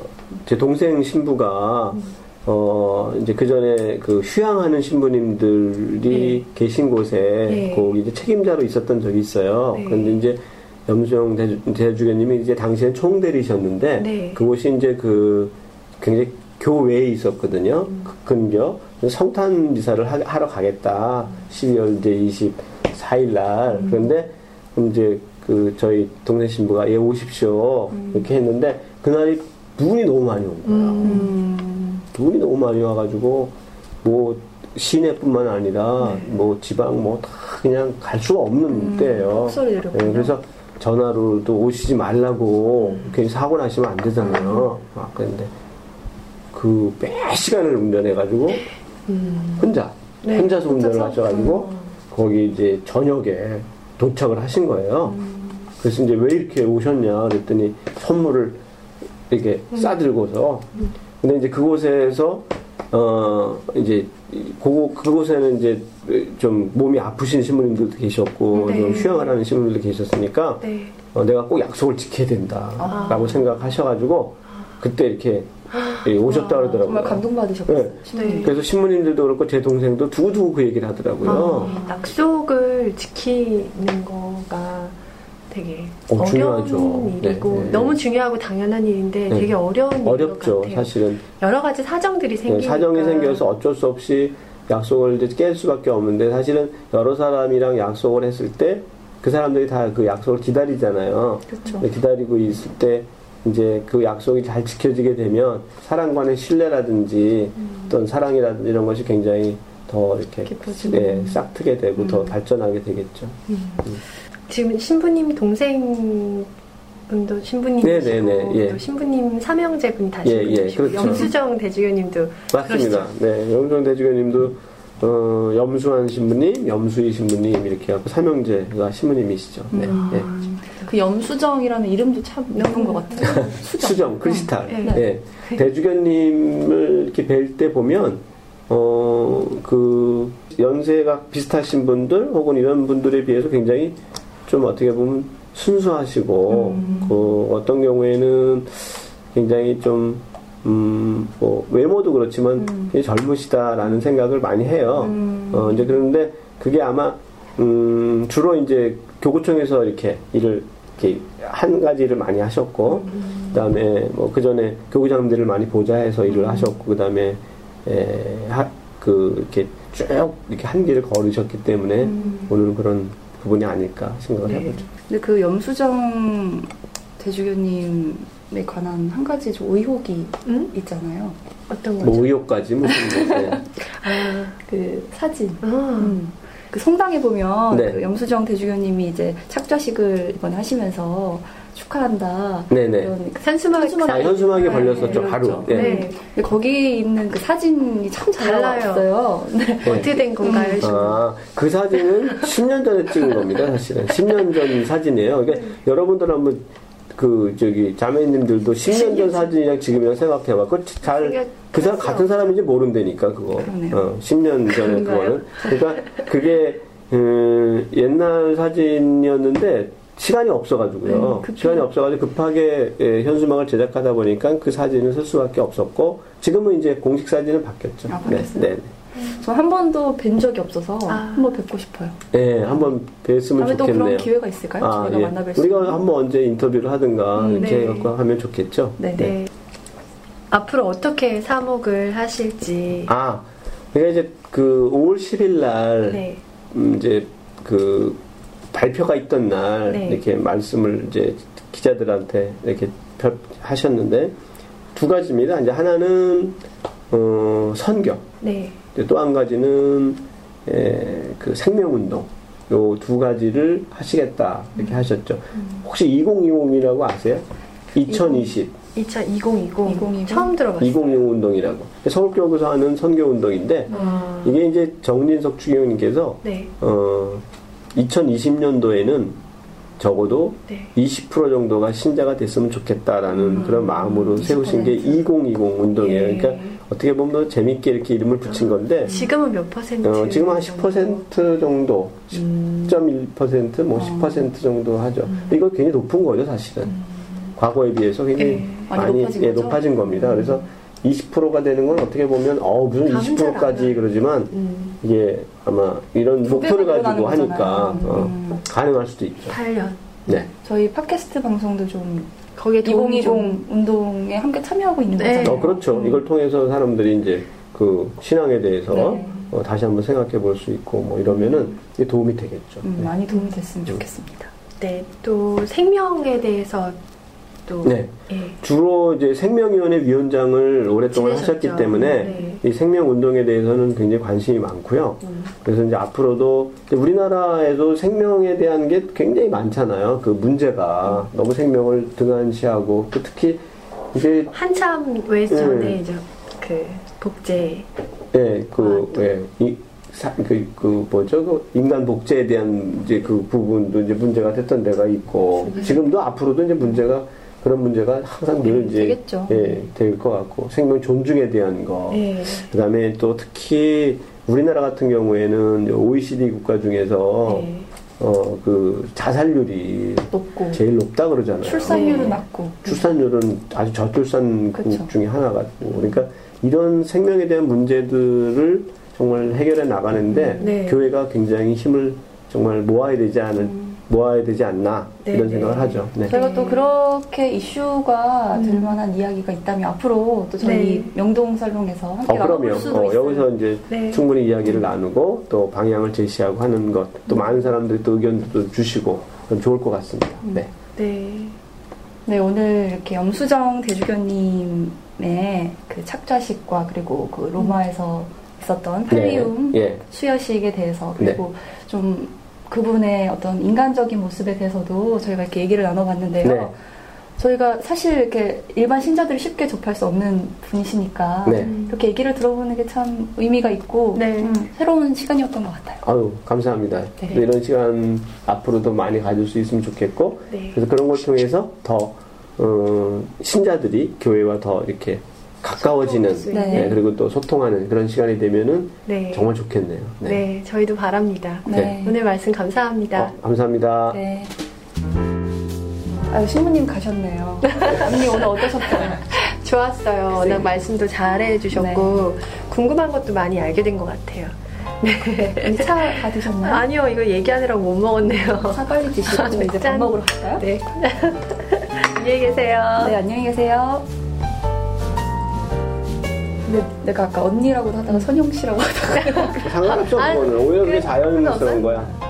[SPEAKER 1] 제 동생 신부가,
[SPEAKER 2] 음.
[SPEAKER 1] 어, 이제 그 전에 그 휴양하는 신부님들이
[SPEAKER 2] 네.
[SPEAKER 1] 계신 곳에
[SPEAKER 2] 네.
[SPEAKER 1] 거기 이제 책임자로 있었던 적이 있어요.
[SPEAKER 2] 네.
[SPEAKER 1] 그런데 이제 염수영 대주, 대주교님이 이제 당시엔 총대리셨는데
[SPEAKER 2] 네.
[SPEAKER 1] 그곳이 이제 그 굉장히 교외에 있었거든요.
[SPEAKER 2] 음.
[SPEAKER 1] 그 근교. 성탄 미사를 하, 하러 가겠다. 12월 이제 24일 날.
[SPEAKER 2] 음.
[SPEAKER 1] 그런데 이제 그 저희 동네 신부가 예 오십시오 이렇게 했는데 그날이 눈이 너무 많이 온 거예요.
[SPEAKER 3] 음.
[SPEAKER 1] 눈이 너무 많이 와가지고 뭐 시내뿐만 아니라
[SPEAKER 2] 네.
[SPEAKER 1] 뭐 지방 뭐 다 그냥 갈 수가 없는 때예요.
[SPEAKER 3] 폭설이 내렸군요.
[SPEAKER 1] 네, 그래서 전화로도 오시지 말라고 괜히 사고 나시면 안 되잖아요. 아, 그런데 그 몇 시간을 운전해가지고
[SPEAKER 2] 음.
[SPEAKER 1] 혼자
[SPEAKER 2] 네,
[SPEAKER 1] 혼자서 운전을? 하셔가지고 거기 이제 저녁에 도착을 하신 거예요. 그래서 이제 왜 이렇게 오셨냐 그랬더니 선물을 이렇게 싸들고서 근데 이제 그곳에서 어 이제 그곳 그곳에는 이제 좀 몸이 아프신 신부님들도 계셨고
[SPEAKER 2] 네.
[SPEAKER 1] 좀 휴양하라는 신부님들도 계셨으니까
[SPEAKER 2] 네.
[SPEAKER 1] 어, 내가 꼭 약속을 지켜야 된다라고 생각하셔가지고 그때 이렇게 예, 오셨다 그러더라고요.
[SPEAKER 3] 정말 감동받으셨어요.
[SPEAKER 1] 네.
[SPEAKER 3] 신부님.
[SPEAKER 1] 그래서 신부님들도 그렇고 제 동생도 두고두고 그 얘기를 하더라고요.
[SPEAKER 2] 아, 약속을 지키는 거가 되게
[SPEAKER 1] 어,
[SPEAKER 2] 어, 려운
[SPEAKER 1] 중요하죠.
[SPEAKER 2] 일이고
[SPEAKER 1] 네, 네.
[SPEAKER 2] 너무 중요하고 당연한 일인데
[SPEAKER 1] 네.
[SPEAKER 2] 되게 어려운
[SPEAKER 1] 어렵죠. 사실은.
[SPEAKER 2] 여러 가지 사정들이
[SPEAKER 1] 네,
[SPEAKER 2] 생기니까
[SPEAKER 1] 사정이 생겨서 어쩔 수 없이 약속을 이제 깰 수밖에 없는데 사실은 여러 사람이랑 약속을 했을 때 그 사람들이 다 그 약속을 기다리잖아요.
[SPEAKER 3] 그렇죠.
[SPEAKER 1] 기다리고 있을 때 이제 그 약속이 잘 지켜지게 되면 사람 간의 신뢰라든지 어떤 사랑이라든지 이런 것이 굉장히 더 이렇게. 예, 싹트게 되고 더 발전하게 되겠죠.
[SPEAKER 2] 지금 신부님 동생 분도 신부님이시고
[SPEAKER 1] 네, 네, 네, 예.
[SPEAKER 2] 또 신부님 삼형제 분이 다
[SPEAKER 1] 예, 예, 그렇죠.
[SPEAKER 2] 영수정 대주교님도
[SPEAKER 1] 맞습니다. 네, 영종 대주교님도 어, 염수환 신부님, 염수희 신부님 이렇게 하고 삼형제가 신부님이시죠. 네,
[SPEAKER 3] 음.
[SPEAKER 1] 예.
[SPEAKER 3] 그 염수정이라는 이름도 참 예쁜 것 같아요. 수정.
[SPEAKER 1] 수정, 크리스탈.
[SPEAKER 2] 네.
[SPEAKER 1] 예. 대주교님을 이렇게 뵐 때 보면, 어, 그, 연세가 비슷하신 분들, 혹은 이런 분들에 비해서 굉장히 좀 어떻게 보면 순수하시고, 그, 어떤 경우에는 굉장히 좀, 음, 뭐, 외모도 그렇지만, 굉장히 젊으시다라는 생각을 많이 해요. 어, 이제 그런데 그게 아마, 음, 주로 이제 교구청에서 이렇게 일을, 이렇게 한 가지 일을 많이 하셨고, 그 다음에 뭐 그 전에 교구장들을 많이 보좌해서 일을 하셨고, 그 다음에, 에, 하, 그, 이렇게 쭉 이렇게 한 길을 걸으셨기 때문에 오늘 그런 부분이 아닐까 생각을 해보죠.
[SPEAKER 3] 근데 그 염수정 대주교님에 관한 한 가지 좀 의혹이
[SPEAKER 2] 음?
[SPEAKER 3] 있잖아요.
[SPEAKER 2] 어떤 거죠?
[SPEAKER 1] 뭐 의혹까지 무슨 뭐, 네. [laughs]
[SPEAKER 2] 아,
[SPEAKER 3] 그 사진.
[SPEAKER 2] 아,
[SPEAKER 3] 음. 그 성당에 보면
[SPEAKER 1] 네.
[SPEAKER 3] 그 염수정 대주교님이 이제 착좌식을 이번에 하시면서 축하한다.
[SPEAKER 1] 네네.
[SPEAKER 3] 이런 그
[SPEAKER 2] 산수막
[SPEAKER 3] 산수막이-
[SPEAKER 1] 아, 현수막에
[SPEAKER 3] 네,
[SPEAKER 1] 걸렸었죠,
[SPEAKER 3] 네,
[SPEAKER 1] 바로.
[SPEAKER 3] 그렇죠.
[SPEAKER 1] 네.
[SPEAKER 2] 네.
[SPEAKER 3] 근데 거기 있는 그 사진이 참 잘. 나왔어요. [laughs] 네.
[SPEAKER 1] 네.
[SPEAKER 2] 어떻게 된 건가요? 신부?
[SPEAKER 1] 아, 그 사진은 10년 전에 찍은 겁니다, 사실은. 10년 전 사진이에요. 그러니까 여러분들 한번 그, 저기, 자매님들도 10년 전 사진이랑 지금이랑 생각해봐. 그 잘, 그 사람, 같은 사람인지 모른다니까, 그거.
[SPEAKER 3] 그러네요.
[SPEAKER 1] 어, 10년 전에? 그거는. 그러니까 그게, 음, 옛날 사진이었는데, 시간이 없어가지고요.
[SPEAKER 3] 네, 급히.
[SPEAKER 1] 시간이 없어가지고 급하게 예, 현수막을 제작하다 보니까 그 사진을 쓸 수밖에 없었고, 지금은 이제 공식 사진은 바뀌었죠.
[SPEAKER 3] 아, 바뀌었어요?
[SPEAKER 1] 네, 네.
[SPEAKER 3] 저한 번도 뵌 적이 없어서
[SPEAKER 2] 아.
[SPEAKER 3] 한번 뵙고 싶어요.
[SPEAKER 1] 네, 한번 뵀으면
[SPEAKER 3] 다음에 또
[SPEAKER 1] 좋겠네요.
[SPEAKER 3] 그런 기회가 있을까요?
[SPEAKER 1] 아,
[SPEAKER 3] 저희가
[SPEAKER 1] 예.
[SPEAKER 3] 만나뵐 수
[SPEAKER 1] 우리가. 한번 언제 인터뷰를 하든가
[SPEAKER 3] 음,
[SPEAKER 1] 이렇게
[SPEAKER 2] 네.
[SPEAKER 1] 해갖고 하면 좋겠죠.
[SPEAKER 3] 네.
[SPEAKER 2] 네. 앞으로 어떻게 사목을 하실지.
[SPEAKER 1] 아, 내가 이제 그 5월 10일 날
[SPEAKER 2] 네.
[SPEAKER 1] 음, 이제 그 발표가 있던 날
[SPEAKER 2] 네.
[SPEAKER 1] 이렇게 말씀을 이제 기자들한테 이렇게 펴- 하셨는데 두 가지입니다. 이제 하나는 어, 선교,
[SPEAKER 2] 네.
[SPEAKER 1] 또 한 가지는 에, 그 생명운동. 요 두 가지를 하시겠다 이렇게 하셨죠. 혹시 2020이라고 아세요? 2020
[SPEAKER 2] 2020,
[SPEAKER 3] 2020.
[SPEAKER 2] 처음 들어봤어요.
[SPEAKER 1] 2020 운동이라고 서울교구서 하는 선교 운동인데
[SPEAKER 2] 아,
[SPEAKER 1] 이게 이제 정진석 추기경님께서
[SPEAKER 2] 네.
[SPEAKER 1] 어, 2020년도에는 적어도
[SPEAKER 2] 네.
[SPEAKER 1] 20% 정도가 신자가 됐으면 좋겠다라는 그런 마음으로 세우신 게 2020 운동이에요.
[SPEAKER 2] 예.
[SPEAKER 1] 그러니까 어떻게 보면 더 재밌게 이렇게 이름을 붙인 건데
[SPEAKER 2] 지금은 몇 퍼센트?
[SPEAKER 1] 어, 지금 한 10% 정도,
[SPEAKER 2] 음.
[SPEAKER 1] 10.1%, 뭐 10% 정도 하죠. 근데 이거 굉장히 높은 거죠, 사실은. 과거에 비해서 굉장히
[SPEAKER 2] 예,
[SPEAKER 3] 많이
[SPEAKER 1] 많이
[SPEAKER 3] 높아진
[SPEAKER 1] 예? 높아진 겁니다. 그래서 20%가 되는 건 어떻게 보면 어 무슨
[SPEAKER 2] 다 혼자라
[SPEAKER 1] 20%까지
[SPEAKER 2] 하나.
[SPEAKER 1] 그러지만
[SPEAKER 2] 음,
[SPEAKER 1] 이게 아마 이런
[SPEAKER 3] 두
[SPEAKER 1] 목표를 가지고 하니까. 어,
[SPEAKER 3] 음.
[SPEAKER 1] 가능할 수도 있죠.
[SPEAKER 2] 8년.
[SPEAKER 1] 네.
[SPEAKER 3] 저희 팟캐스트 방송도 좀
[SPEAKER 2] 거기에 도움이
[SPEAKER 3] 2020
[SPEAKER 2] 좀.
[SPEAKER 3] 운동에 함께 참여하고 있는
[SPEAKER 2] 네.
[SPEAKER 3] 거잖아요.
[SPEAKER 1] 어, 그렇죠. 이걸 통해서 사람들이 이제 그 신앙에 대해서
[SPEAKER 3] 네.
[SPEAKER 1] 어, 다시 한번 생각해 볼 수 있고 뭐 이러면은 이게 도움이 되겠죠.
[SPEAKER 3] 음,
[SPEAKER 1] 네.
[SPEAKER 3] 많이 도움이 됐으면 좋겠습니다.
[SPEAKER 2] 네. 또 생명에 대해서 또.
[SPEAKER 1] 네.
[SPEAKER 2] 예.
[SPEAKER 1] 주로 이제 생명위원회 위원장을 오랫동안
[SPEAKER 2] 지내셨죠.
[SPEAKER 1] 하셨기 때문에
[SPEAKER 2] 네.
[SPEAKER 1] 이 생명 운동에 대해서는 굉장히 관심이 많고요.
[SPEAKER 2] 음.
[SPEAKER 1] 그래서 이제 앞으로도 이제 우리나라에도 생명에 대한 게 굉장히 많잖아요. 그 문제가 너무 생명을 등한시하고 또 특히 이제
[SPEAKER 2] 한참 외전에
[SPEAKER 1] 네.
[SPEAKER 2] 이제 그 복제.
[SPEAKER 1] 예, 그,
[SPEAKER 2] 아, 또.
[SPEAKER 1] 예, 이, 사, 그, 그, 뭐죠, 그, 인간 복제에 대한 이제 그 부분도 이제 문제가 됐던 데가 있고, 지금도 앞으로도 이제 문제가 그런 문제가 항상 늘 이제
[SPEAKER 3] 되겠죠.
[SPEAKER 1] 예, 될 것 같고 생명 존중에 대한 거.
[SPEAKER 2] 네.
[SPEAKER 1] 그다음에 또 특히 우리나라 같은 경우에는 OECD 국가 중에서
[SPEAKER 2] 네.
[SPEAKER 1] 어그 자살률이
[SPEAKER 3] 높고
[SPEAKER 1] 제일 높다 그러잖아요.
[SPEAKER 3] 출산율은
[SPEAKER 2] 네.
[SPEAKER 3] 낮고
[SPEAKER 1] 출산율은 아주 저출산국
[SPEAKER 3] 그쵸.
[SPEAKER 1] 중에 하나가 그러니까 이런 생명에 대한 문제들을 정말 해결해 나가는데
[SPEAKER 2] 네.
[SPEAKER 1] 교회가 굉장히 힘을 정말 모아야 되지 않은 모아야 되지 않나
[SPEAKER 2] 네,
[SPEAKER 1] 이런
[SPEAKER 2] 네.
[SPEAKER 1] 생각을 하죠. 네.
[SPEAKER 3] 저희가 또 그렇게 이슈가
[SPEAKER 2] 음.
[SPEAKER 3] 될 만한 이야기가 있다면 앞으로 또 저희
[SPEAKER 2] 네.
[SPEAKER 3] 명동 살롱에서 함께
[SPEAKER 1] 어,
[SPEAKER 3] 나눠볼
[SPEAKER 1] 그럼요.
[SPEAKER 3] 수도
[SPEAKER 1] 어,
[SPEAKER 3] 있어요.
[SPEAKER 1] 여기서 이제
[SPEAKER 2] 네.
[SPEAKER 1] 충분히 이야기를 나누고 또 방향을 제시하고 하는 것, 또 많은 사람들이 또 의견도 주시고 그럼 좋을 것 같습니다. 네.
[SPEAKER 2] 네.
[SPEAKER 3] 네, 오늘 이렇게 염수정 대주교님의 그 착좌식과 그리고 그 로마에서 있었던 팔리움
[SPEAKER 1] 예.
[SPEAKER 3] 수여식에 대해서
[SPEAKER 1] 네.
[SPEAKER 3] 그리고 좀 그분의 어떤 인간적인 모습에 대해서도 저희가 이렇게 얘기를 나눠봤는데요.
[SPEAKER 1] 네.
[SPEAKER 3] 저희가 사실 이렇게 일반 신자들이 쉽게 접할 수 없는 분이시니까
[SPEAKER 1] 네.
[SPEAKER 3] 이렇게 얘기를 들어보는 게 참 의미가 있고
[SPEAKER 2] 네.
[SPEAKER 3] 음, 새로운 시간이었던 것 같아요.
[SPEAKER 1] 아유, 감사합니다.
[SPEAKER 3] 네.
[SPEAKER 1] 또 이런 시간 앞으로도 많이 가질 수 있으면 좋겠고,
[SPEAKER 2] 네.
[SPEAKER 1] 그래서 그런 걸 통해서 더, 어, 신자들이 교회와 더 이렇게 가까워지는,
[SPEAKER 2] 수
[SPEAKER 3] 네.
[SPEAKER 1] 네, 그리고 또 소통하는 그런 시간이 되면은
[SPEAKER 2] 네.
[SPEAKER 1] 정말 좋겠네요.
[SPEAKER 2] 네. 저희도 바랍니다.
[SPEAKER 3] 네.
[SPEAKER 2] 오늘 말씀 감사합니다.
[SPEAKER 1] 어, 감사합니다.
[SPEAKER 3] 네. 아유, 신부님 가셨네요. [laughs] 언니 오늘 어떠셨어요?
[SPEAKER 2] 좋았어요. 워낙 말씀도 잘 해 주셨고, 궁금한 것도 많이 알게 된 것 같아요. [laughs]
[SPEAKER 3] 언니 차다 드셨나요?
[SPEAKER 2] 아니요, 이거 얘기하느라고 못 먹었네요.
[SPEAKER 3] 차 빨리 드시고 [laughs] 저 이제 밥
[SPEAKER 2] 짠.
[SPEAKER 3] 먹으러 갈까요?
[SPEAKER 2] 네. 안녕히 계세요.
[SPEAKER 3] 네, 안녕히 계세요. 근데 내가 아까 언니라고 하다가 선영 씨라고 하다가
[SPEAKER 1] 상관없죠,
[SPEAKER 2] 아니,
[SPEAKER 1] 그거는. 오히려 그게
[SPEAKER 2] 그
[SPEAKER 1] 자연스러운? 거야.